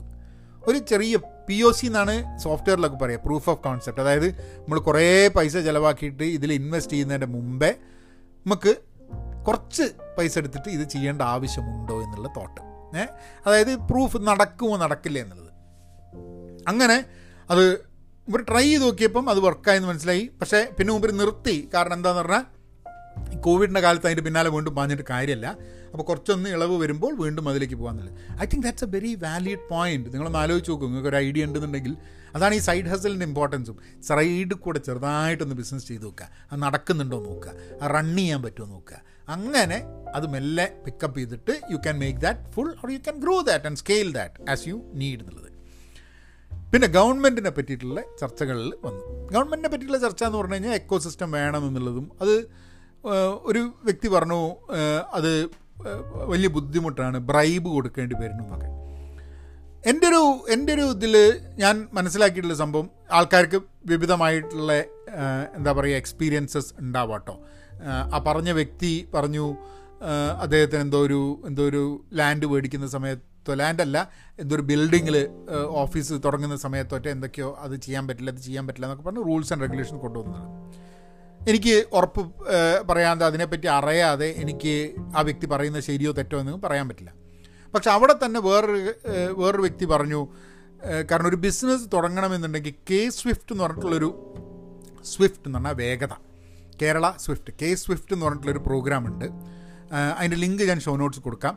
ഒരു ചെറിയ പി ഒ സി എന്നാണ് സോഫ്റ്റ്വെയറിലൊക്കെ പറയുക പ്രൂഫ് ഓഫ് കോൺസെപ്റ്റ് അതായത് നമ്മൾ കുറേ പൈസ ചിലവാക്കിയിട്ട് ഇതിൽ ഇൻവെസ്റ്റ് ചെയ്യുന്നതിന്റെ മുമ്പേ നമുക്ക് കുറച്ച് പൈസ എടുത്തിട്ട് ഇത് ചെയ്യേണ്ട ആവശ്യമുണ്ടോ എന്നുള്ള തോട്ട് ഏ? അതായത് പ്രൂഫ് നടക്കുമോ നടക്കില്ല എന്നുള്ളത്. അങ്ങനെ അത് ഇവർ ട്രൈ ചെയ്ത് നോക്കിയപ്പം അത് വർക്കായെന്ന് മനസ്സിലായി. പക്ഷേ പിന്നെ മുമ്പ് നിർത്തി. കാരണം എന്താണെന്ന് പറഞ്ഞാൽ കോവിഡിന്റെ കാലത്ത് അതിന്റെ പിന്നാലെ വീണ്ടും പാഞ്ഞിട്ട് കാര്യമല്ല അപ്പോൾ കുറച്ചൊന്ന് ഇളവ് വരുമ്പോൾ വീണ്ടും അതിലേക്ക് പോകാമെന്നുള്ളത് I think that's a very valid point നിങ്ങളൊന്ന് ആലോചിച്ച് നോക്കും നിങ്ങൾക്ക് ഒരു ഐഡിയ ഉണ്ടെന്നുണ്ടെങ്കിൽ അതാണ് ഈ സൈഡ് ഹസലിന്റെ ഇമ്പോർട്ടൻസും സൈഡിൽ കൂടെ ചെറുതായിട്ടൊന്ന് ബിസിനസ് ചെയ്ത് നോക്കുക. അത് നടക്കുന്നുണ്ടോ നോക്കുക. ആ റൺ ചെയ്യാൻ പറ്റുമോ നോക്കുക. അങ്ങനെ അത് മെല്ലെ പിക്കപ്പ് ചെയ്തിട്ട് you can make that full or you can grow that and scale that as you need എന്നുള്ളത്. പിന്നെ ഗവൺമെന്റിനെ പറ്റിയിട്ടുള്ള ചർച്ചകളിൽ വന്നു. ഗവൺമെന്റിനെ പറ്റിയിട്ടുള്ള ചർച്ച എന്ന് പറഞ്ഞു കഴിഞ്ഞാൽ എക്കോ സിസ്റ്റം വേണം എന്നുള്ളതും അത് ഒരു വ്യക്തി പറഞ്ഞു അത് വലിയ ബുദ്ധിമുട്ടാണ് ബ്രൈബ് കൊടുക്കേണ്ടി വരുന്നു എന്നൊക്കെ. എന്റെ ഒരു എന്റെ ഒരു ഇതിൽ ഞാൻ മനസ്സിലാക്കിയിട്ടുള്ള സംഭവം ആൾക്കാർക്ക് വിവിധമായിട്ടുള്ള എന്താ പറയുക എക്സ്പീരിയൻസസ് ഉണ്ടാവാട്ടോ. ആ പറഞ്ഞ വ്യക്തി പറഞ്ഞു അദ്ദേഹത്തിന് എന്തോ ഒരു എന്തോ ഒരു ലാൻഡ് മേടിക്കുന്ന സമയത്തോ ലാൻഡല്ല എന്തോ ഒരു ബിൽഡിങ്ങിൽ ഓഫീസ് തുടങ്ങുന്ന സമയത്തോട്ടെ എന്തൊക്കെയോ അത് ചെയ്യാൻ പറ്റില്ല അത് ചെയ്യാൻ പറ്റില്ല എന്നൊക്കെ പറഞ്ഞ് റൂൾസ് ആൻഡ് റെഗുലേഷൻ കൊണ്ടുവന്നത് എനിക്ക് ഉറപ്പ് പറയാതെ അതിനെപ്പറ്റി അറിയാതെ എനിക്ക് ആ വ്യക്തി പറയുന്നത് ശരിയോ തെറ്റോ എന്നൊന്നും പറയാൻ പറ്റില്ല. പക്ഷെ അവിടെ തന്നെ വേറൊരു വേറൊരു വ്യക്തി പറഞ്ഞു കാരണം ഒരു ബിസിനസ് തുടങ്ങണമെന്നുണ്ടെങ്കിൽ കെ സ്വിഫ്റ്റ് എന്ന് പറഞ്ഞിട്ടുള്ളൊരു സ്വിഫ്റ്റ് എന്ന് പറഞ്ഞാൽ വേഗത. കേരള സ്വിഫ്റ്റ് കെ സ്വിഫ്റ്റ് എന്ന് പറഞ്ഞിട്ടുള്ളൊരു പ്രോഗ്രാം ഉണ്ട്. അതിന്റെ ലിങ്ക് ഞാൻ ഷോ നോട്ട്സ് കൊടുക്കാം.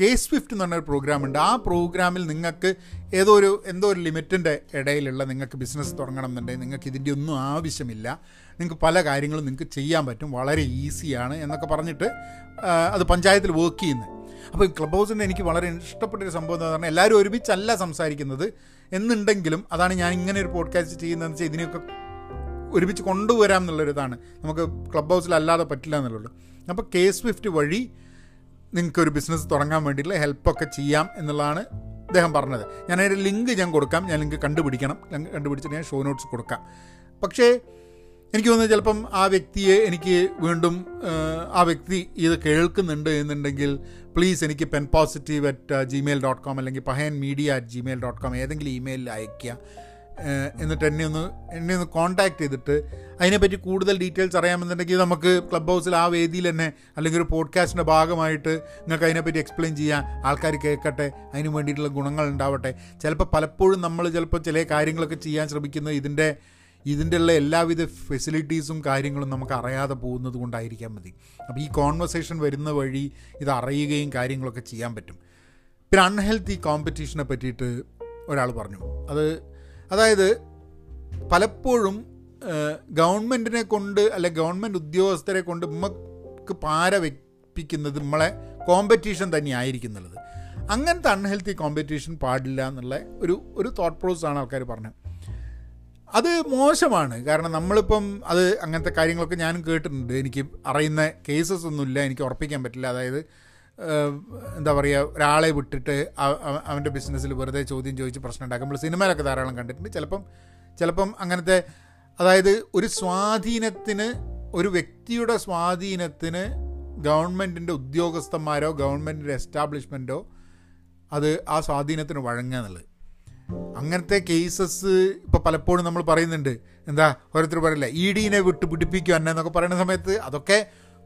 കെ സ്വിഫ്റ്റ് എന്ന് പറഞ്ഞൊരു പ്രോഗ്രാം ഉണ്ട്. ആ പ്രോഗ്രാമിൽ നിങ്ങൾക്ക് ഏതോ ഒരു എന്തോ ഒരു ലിമിറ്റിന്റെ ഇടയിലുള്ള നിങ്ങൾക്ക് ബിസിനസ് തുടങ്ങണം എന്നുണ്ടെങ്കിൽ നിങ്ങൾക്ക് ഇതിന്റെ ഒന്നും ആവശ്യമില്ല. നിങ്ങൾക്ക് പല കാര്യങ്ങളും നിങ്ങൾക്ക് ചെയ്യാൻ പറ്റും. വളരെ ഈസിയാണ് എന്നൊക്കെ പറഞ്ഞിട്ട് അത് പഞ്ചായത്തിൽ വർക്ക് ചെയ്യുന്നത് അപ്പോൾ ഈ ക്ലബ് ഹൗസിന്റെ എനിക്ക് വളരെ ഇഷ്ടപ്പെട്ടൊരു സംഭവം എന്ന് പറഞ്ഞാൽ എല്ലാവരും ഒരുമിച്ചല്ല സംസാരിക്കുന്നത്. എന്നുണ്ടെങ്കിലും അതാണ് ഞാൻ ഇങ്ങനെ ഒരു പോഡ്കാസ്റ്റ് ചെയ്യുന്നതെന്ന് വെച്ചാൽ ഇതിനെയൊക്കെ ഒരുമിച്ച് കൊണ്ടുവരാം എന്നുള്ളൊരിതാണ്. നമുക്ക് ക്ലബ് ഹൗസിൽ അല്ലാതെ പറ്റില്ല എന്നുള്ളത് അപ്പോൾ കെ സ്വിഫ്റ്റ് വഴി നിങ്ങൾക്ക് ഒരു ബിസിനസ് തുടങ്ങാൻ വേണ്ടിയിട്ടുള്ള ഹെൽപ്പൊക്കെ ചെയ്യാം എന്നുള്ളതാണ് അദ്ദേഹം പറഞ്ഞത്. ഞാൻ അതിന്റെ ലിങ്ക് ഞാൻ കൊടുക്കാം. ഞാൻ ലിങ്ക് കണ്ടുപിടിക്കണം. കണ്ടുപിടിച്ചിട്ട് ഞാൻ ഷോ നോട്ട്സ് കൊടുക്കാം. പക്ഷേ എനിക്ക് തോന്നുന്നത് ചിലപ്പം ആ വ്യക്തിയെ എനിക്ക് വീണ്ടും ആ വ്യക്തി ഇത് കേൾക്കുന്നുണ്ട് എന്നുണ്ടെങ്കിൽ പ്ലീസ് എനിക്ക് pen positive at Gmail dot com അല്ലെങ്കിൽ Pahayan media at Gmail dot com ഏതെങ്കിലും ഇമെയിലിൽ അയയ്ക്കുക എന്നിട്ട് എന്നെ ഒന്ന് എന്നെ ഒന്ന് കോൺടാക്ട് ചെയ്തിട്ട് അതിനെപ്പറ്റി കൂടുതൽ ഡീറ്റെയിൽസ് അറിയാമെന്നുണ്ടെങ്കിൽ നമുക്ക് ക്ലബ് ഹൗസിൽ ആ വേദിയിൽ തന്നെ അല്ലെങ്കിൽ ഒരു പോഡ്കാസ്റ്റിന്റെ ഭാഗമായിട്ട് നിങ്ങൾക്ക് അതിനെപ്പറ്റി എക്സ്പ്ലെയിൻ ചെയ്യാം. ആൾക്കാർ കേൾക്കട്ടെ. അതിന് വേണ്ടിയിട്ടുള്ള ഗുണങ്ങൾ ഉണ്ടാവട്ടെ. ചിലപ്പോൾ പലപ്പോഴും നമ്മൾ ചിലപ്പോൾ ചില കാര്യങ്ങളൊക്കെ ചെയ്യാൻ ശ്രമിക്കുന്നത് ഇതിന്റെ ഇതിന്റെ ഉള്ള എല്ലാവിധ ഫെസിലിറ്റീസും കാര്യങ്ങളും നമുക്ക് അറിയാതെ പോകുന്നത് കൊണ്ടായിരിക്കാൻ മതി. അപ്പോൾ ഈ കോൺവെർസേഷൻ വരുന്ന വഴി ഇത് അറിയുകയും കാര്യങ്ങളൊക്കെ ചെയ്യാൻ പറ്റും. പിന്നെ അൺഹെൽത്തി കോമ്പറ്റീഷനെ പറ്റിയിട്ട് ഒരാൾ പറഞ്ഞു. അത് അതായത് പലപ്പോഴും ഗവൺമെന്റിനെ കൊണ്ട് അല്ലെ ഗവൺമെന്റ് ഉദ്യോഗസ്ഥരെ കൊണ്ട് നമുക്ക് പാര വെപ്പിക്കുന്നത് നമ്മളെ കോമ്പറ്റീഷൻ തന്നെയായിരിക്കും എന്നുള്ളത് അങ്ങനത്തെ അൺഹെൽത്തി കോമ്പറ്റീഷൻ പാടില്ല എന്നുള്ള ഒരു ഒരു തോട്ട് പ്രോസസ് ആണ് ആൾക്കാർ പറഞ്ഞത്. അത് മോശമാണ്. കാരണം നമ്മളിപ്പം അത് അങ്ങനത്തെ കാര്യങ്ങളൊക്കെ ഞാനും കേട്ടിട്ടുണ്ട്. എനിക്ക് അറിയുന്ന കേസസ് ഒന്നുമില്ല. എനിക്ക് ഉറപ്പിക്കാൻ പറ്റില്ല. അതായത് എന്താ പറയുക ഒരാളെ വിട്ടിട്ട് അവന്റെ ബിസിനസ്സിൽ വെറുതെ ചോദ്യം ചോദിച്ച് പ്രശ്നം ഉണ്ടാക്കും. നമ്മൾ സിനിമയിലൊക്കെ ധാരാളം കണ്ടിട്ടുണ്ട്. ചിലപ്പം ചിലപ്പം അങ്ങനത്തെ അതായത് ഒരു സ്വാധീനത്തിന് ഒരു വ്യക്തിയുടെ സ്വാധീനത്തിന് ഗവൺമെന്റിന്റെ ഉദ്യോഗസ്ഥന്മാരോ ഗവൺമെന്റിന്റെ എസ്റ്റാബ്ലിഷ്മെന്റോ അത് ആ സ്വാധീനത്തിന് വഴങ്ങുക എന്നുള്ളത്. അങ്ങനത്തെ കേസസ് ഇപ്പോൾ പലപ്പോഴും നമ്മൾ പറയുന്നുണ്ട്. എന്താ ഓരോരുത്തർ പറയില്ല ഇ ഡീനെ വിട്ട് പിടിപ്പിക്കുക എന്നെ എന്നൊക്കെ പറയുന്ന സമയത്ത് അതൊക്കെ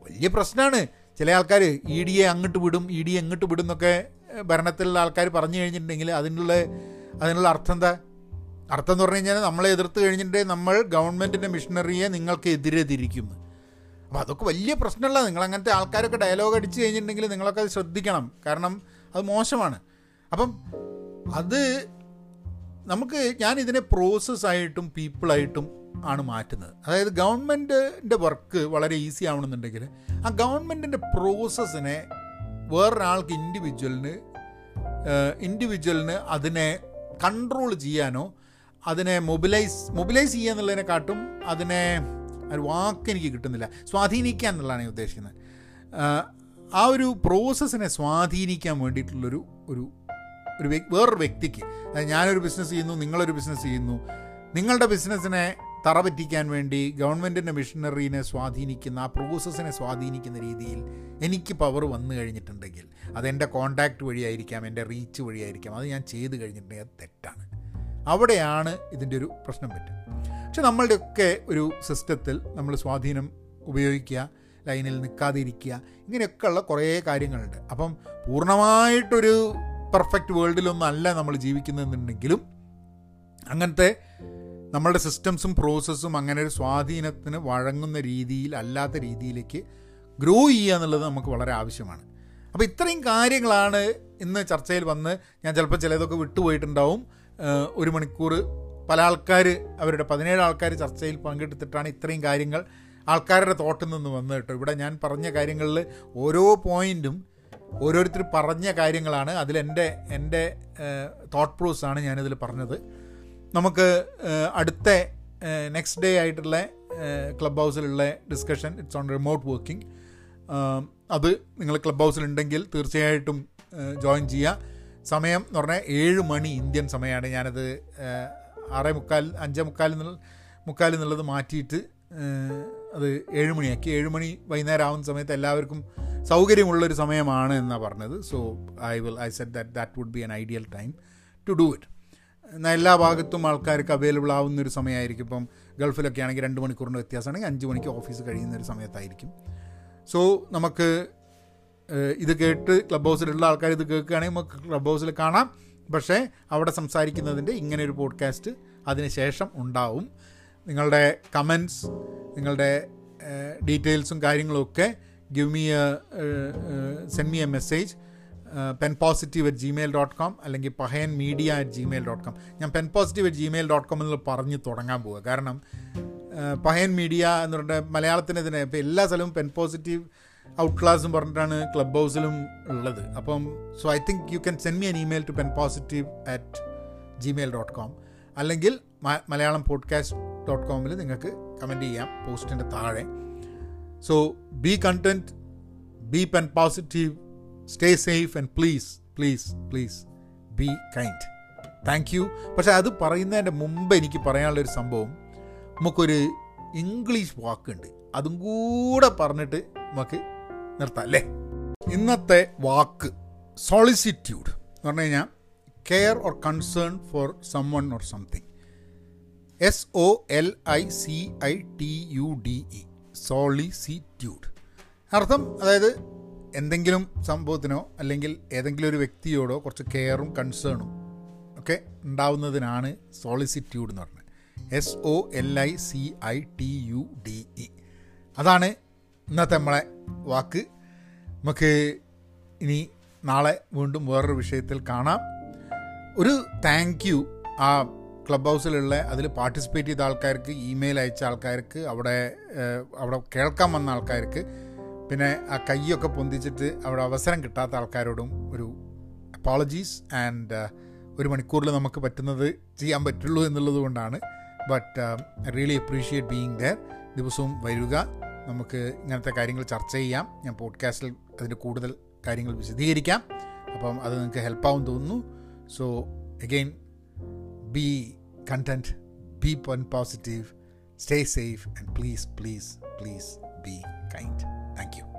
വലിയ പ്രശ്നമാണ് ചില ആൾക്കാർ ഇ ഡിയെ അങ്ങോട്ട് വിടും ഇ ഡിയെ എങ്ങോട്ട് വിടും എന്നൊക്കെ ഭരണത്തിലുള്ള ആൾക്കാർ പറഞ്ഞു കഴിഞ്ഞിട്ടുണ്ടെങ്കിൽ അതിനുള്ള അതിനുള്ള അർത്ഥം എന്താ? അർത്ഥം എന്ന് പറഞ്ഞു കഴിഞ്ഞാൽ നമ്മളെ എതിർത്ത് കഴിഞ്ഞിട്ടുണ്ടെങ്കിൽ നമ്മൾ ഗവൺമെന്റിന്റെ മിഷനറിയെ നിങ്ങൾക്ക് എതിരെ തിരിക്കും അപ്പോൾ അതൊക്കെ വലിയ പ്രശ്നമുള്ള നിങ്ങൾ അങ്ങനത്തെ ആൾക്കാരൊക്കെ ഡയലോഗ് അടിച്ച് കഴിഞ്ഞിട്ടുണ്ടെങ്കിൽ നിങ്ങളൊക്കെ അത് ശ്രദ്ധിക്കണം. കാരണം അത് മോശമാണ്. അപ്പം അത് നമുക്ക് ഞാൻ ഇതിനെ പ്രോസസ്സായിട്ടും പീപ്പിളായിട്ടും ആണ് മാറ്റുന്നത്. അതായത് ഗവൺമെന്റിന്റെ വർക്ക് വളരെ ഈസി ആവണമെന്നുണ്ടെങ്കിൽ ആ ഗവൺമെന്റിന്റെ പ്രോസസ്സിനെ വേറൊരാൾക്ക് ഇൻഡിവിജ്വലിന് ഇൻഡിവിജ്വലിന് അതിനെ കൺട്രോൾ ചെയ്യാനോ അതിനെ മൊബിലൈസ് മൊബിലൈസ് ചെയ്യുക എന്നുള്ളതിനെക്കാട്ടും അതിനെ ഒരു വാക്ക് എനിക്ക് കിട്ടുന്നില്ല. സ്വാധീനിക്കുക എന്നുള്ളതാണ് ഞാൻ ഉദ്ദേശിക്കുന്നത്. ആ ഒരു പ്രോസസ്സിനെ സ്വാധീനിക്കാൻ വേണ്ടിയിട്ടുള്ളൊരു ഒരു ഒരു വേറൊരു വ്യക്തിക്ക്. ഞാനൊരു ബിസിനസ് ചെയ്യുന്നു നിങ്ങളൊരു ബിസിനസ് ചെയ്യുന്നു. നിങ്ങളുടെ ബിസിനസ്സിനെ തറ പറ്റിക്കാൻ വേണ്ടി ഗവൺമെന്റിന്റെ മിഷനറീനെ സ്വാധീനിക്കുന്ന ആ പ്രോസസ്സിനെ സ്വാധീനിക്കുന്ന രീതിയിൽ എനിക്ക് പവർ വന്നു കഴിഞ്ഞിട്ടുണ്ടെങ്കിൽ അതെന്റെ കോണ്ടാക്റ്റ് വഴിയായിരിക്കാം എന്റെ റീച്ച് വഴിയായിരിക്കാം. അത് ഞാൻ ചെയ്ത് കഴിഞ്ഞിട്ടുണ്ടെങ്കിൽ അത് തെറ്റാണ്. അവിടെയാണ് ഇതിന്റെ ഒരു പ്രശ്നം പറ്റുക പക്ഷെ നമ്മളുടെയൊക്കെ ഒരു സിസ്റ്റത്തിൽ നമ്മൾ സ്വാധീനം ഉപയോഗിക്കുക ലൈനിൽ നിൽക്കാതിരിക്കുക ഇങ്ങനെയൊക്കെയുള്ള കുറേ കാര്യങ്ങളുണ്ട്. അപ്പം പൂർണമായിട്ടൊരു പെർഫെക്റ്റ് വേൾഡിലൊന്നും അല്ല നമ്മൾ ജീവിക്കുന്നതെന്നുണ്ടെങ്കിലും അങ്ങനത്തെ നമ്മളുടെ സിസ്റ്റംസും പ്രോസസ്സും അങ്ങനെ ഒരു സ്വാധീനത്തിന് വഴങ്ങുന്ന രീതിയിൽ അല്ലാത്ത രീതിയിലേക്ക് ഗ്രോ ചെയ്യുക എന്നുള്ളത് നമുക്ക് വളരെ ആവശ്യമാണ്. അപ്പോൾ ഇത്രയും കാര്യങ്ങളാണ് ഇന്ന് ചർച്ചയിൽ വന്ന് ഞാൻ ചിലപ്പോൾ ചിലതൊക്കെ വിട്ടുപോയിട്ടുണ്ടാവും. ഒരു മണിക്കൂർ പല ആൾക്കാർ അവരുടെ പതിനേഴ് ആൾക്കാർ ചർച്ചയിൽ പങ്കെടുത്തിട്ടാണ് ഇത്രയും കാര്യങ്ങൾ ആൾക്കാരുടെ തോട്ടിൽ നിന്ന് വന്നു കേട്ടോ. ഇവിടെ ഞാൻ പറഞ്ഞ കാര്യങ്ങളിൽ ഓരോ പോയിന്റും ഓരോരുത്തർ പറഞ്ഞ കാര്യങ്ങളാണ്. അതിലെന്റെ എന്റെ തോട്ട് പ്രോസാണ് ഞാനിതിൽ പറഞ്ഞത്. നമുക്ക് അടുത്ത നെക്സ്റ്റ് ഡേ ആയിട്ടുള്ള club ഹൗസിലുള്ള discussion it's on remote working അത് നിങ്ങൾ ക്ലബ് ഹൗസിലുണ്ടെങ്കിൽ തീർച്ചയായിട്ടും ജോയിൻ ചെയ്യുക സമയം എന്ന് പറഞ്ഞാൽ ഏഴ് മണി ഇന്ത്യൻ സമയമാണ് ഞാനത് ആറേ മുക്കാൽ അഞ്ചേ മുക്കാൽ മുക്കാൽ എന്നുള്ളത് മാറ്റിയിട്ട് അത് ഏഴുമണിയാക്കി. ഏഴുമണി ഏഴ് മണി വൈകുന്നേരം ആവുന്ന സമയത്ത് എല്ലാവർക്കും സൗകര്യമുള്ളൊരു സമയമാണ് എന്നാണ് പറഞ്ഞത്. So I will I set that that would be an ideal time to do it എന്നാൽ എല്ലാ ഭാഗത്തും ആൾക്കാർക്ക് അവൈലബിൾ ആവുന്ന ഒരു സമയമായിരിക്കും. ഇപ്പം ഗൾഫിലൊക്കെ ആണെങ്കിൽ രണ്ട് മണിക്കൂറിന്റെ വ്യത്യാസമാണെങ്കിൽ അഞ്ച് മണിക്ക് ഓഫീസ് കഴിയുന്ന ഒരു സമയത്തായിരിക്കും. സോ നമുക്ക് ഇത് കേട്ട് ക്ലബ് ഹൗസിലുള്ള ആൾക്കാർ ഇത് കേൾക്കുകയാണെങ്കിൽ നമുക്ക് ക്ലബ് ഹൗസിൽ കാണാം. പക്ഷേ അവിടെ സംസാരിക്കുന്നതിന്റെ ഇങ്ങനെ ഒരു പോഡ്കാസ്റ്റ് അതിന് ശേഷം ഉണ്ടാവും. നിങ്ങളുടെ കമൻസ് നിങ്ങളുടെ ഡീറ്റെയിൽസും കാര്യങ്ങളൊക്കെ give me send me a message pen positive at Gmail dot com അല്ലെങ്കിൽ Pahayan media at Gmail dot com ഞാൻ pen positive at Gmail dot com എന്ന് പറഞ്ഞ് തുടങ്ങാൻ പോവുക കാരണം പഹയൻ മീഡിയ എന്ന് പറഞ്ഞിട്ട് മലയാളത്തിന് ഇതിനെ ഇപ്പോൾ എല്ലാ സ്ഥലവും പെൻ പോസിറ്റീവ് ഔട്ട് ക്ലാസ്സും പറഞ്ഞിട്ടാണ് ക്ലബ് ഹൗസിലും ഉള്ളത്. അപ്പം so I think you can send me an email to pen positive at Gmail dot com അല്ലെങ്കിൽ മലയാളം പോഡ്കാസ്റ്റ് ഡോട്ട് കോമിൽ നിങ്ങൾക്ക് കമന്റ് ചെയ്യാം പോസ്റ്റിന്റെ താഴെ. So be content be pen positive stay safe and please please please be kind thank you പക്ഷേ അത് പറയുന്നതിന്റെ മുമ്പ് എനിക്ക് പറയാനുള്ളൊരു സംഭവം നമുക്കൊരു ഇംഗ്ലീഷ് വാക്കുണ്ട്. അതും കൂടെ പറഞ്ഞിട്ട് നമുക്ക് നിർത്താം അല്ലേ? ഇന്നത്തെ വാക്ക് സോളിസിറ്റ്യൂഡ് എന്ന് പറഞ്ഞു കഴിഞ്ഞാൽ care or concern for someone or something S O L I C I T U D E solicitude അർത്ഥം അതായത് എന്തെങ്കിലും സംഭവത്തിനോ അല്ലെങ്കിൽ ഏതെങ്കിലും ഒരു വ്യക്തിയോടോ കുറച്ച് കെയറും കൺസേണും ഒക്കെ ഉണ്ടാവുന്നതിനാണ് സോളിസിറ്റ്യൂഡ് എന്ന് പറഞ്ഞത്. S O L I C I T U D E അതാണ് ഇന്നത്തെ നമ്മളെ വാക്ക്. നമുക്ക് ഇനി നാളെ വീണ്ടും വേറൊരു വിഷയത്തിൽ കാണാം. ഒരു താങ്ക് യു ആ ക്ലബ് ഹൗസിലുള്ള അതിൽ പാർട്ടിസിപ്പേറ്റ് ചെയ്ത ആൾക്കാർക്ക് ഇമെയിൽ അയച്ച ആൾക്കാർക്ക് അവിടെ അവിടെ കേൾക്കാൻ വന്ന ആൾക്കാർക്ക് പിന്നെ ആ കൈയൊക്കെ പൊന്തിച്ചിട്ട് അവിടെ അവസരം കിട്ടാത്ത ആൾക്കാരോടും ഒരു അപ്പോളജീസ് ആൻഡ് ഒരു മണിക്കൂറിൽ നമുക്ക് പറ്റുന്നത് ചെയ്യാൻ പറ്റുള്ളൂ എന്നുള്ളത് കൊണ്ടാണ്. But really appreciate being there ദിവസവും വരിക. നമുക്ക് ഇങ്ങനത്തെ കാര്യങ്ങൾ ചർച്ച ചെയ്യാം. ഞാൻ പോഡ്കാസ്റ്റിൽ അതിന്റെ കൂടുതൽ കാര്യങ്ങൾ വിശദീകരിക്കാം. അപ്പം അത് നിങ്ങൾക്ക് ഹെൽപ്പാവും തോന്നുന്നു. So again be content, be positive, stay safe, and please, please, please be kind. Thank you.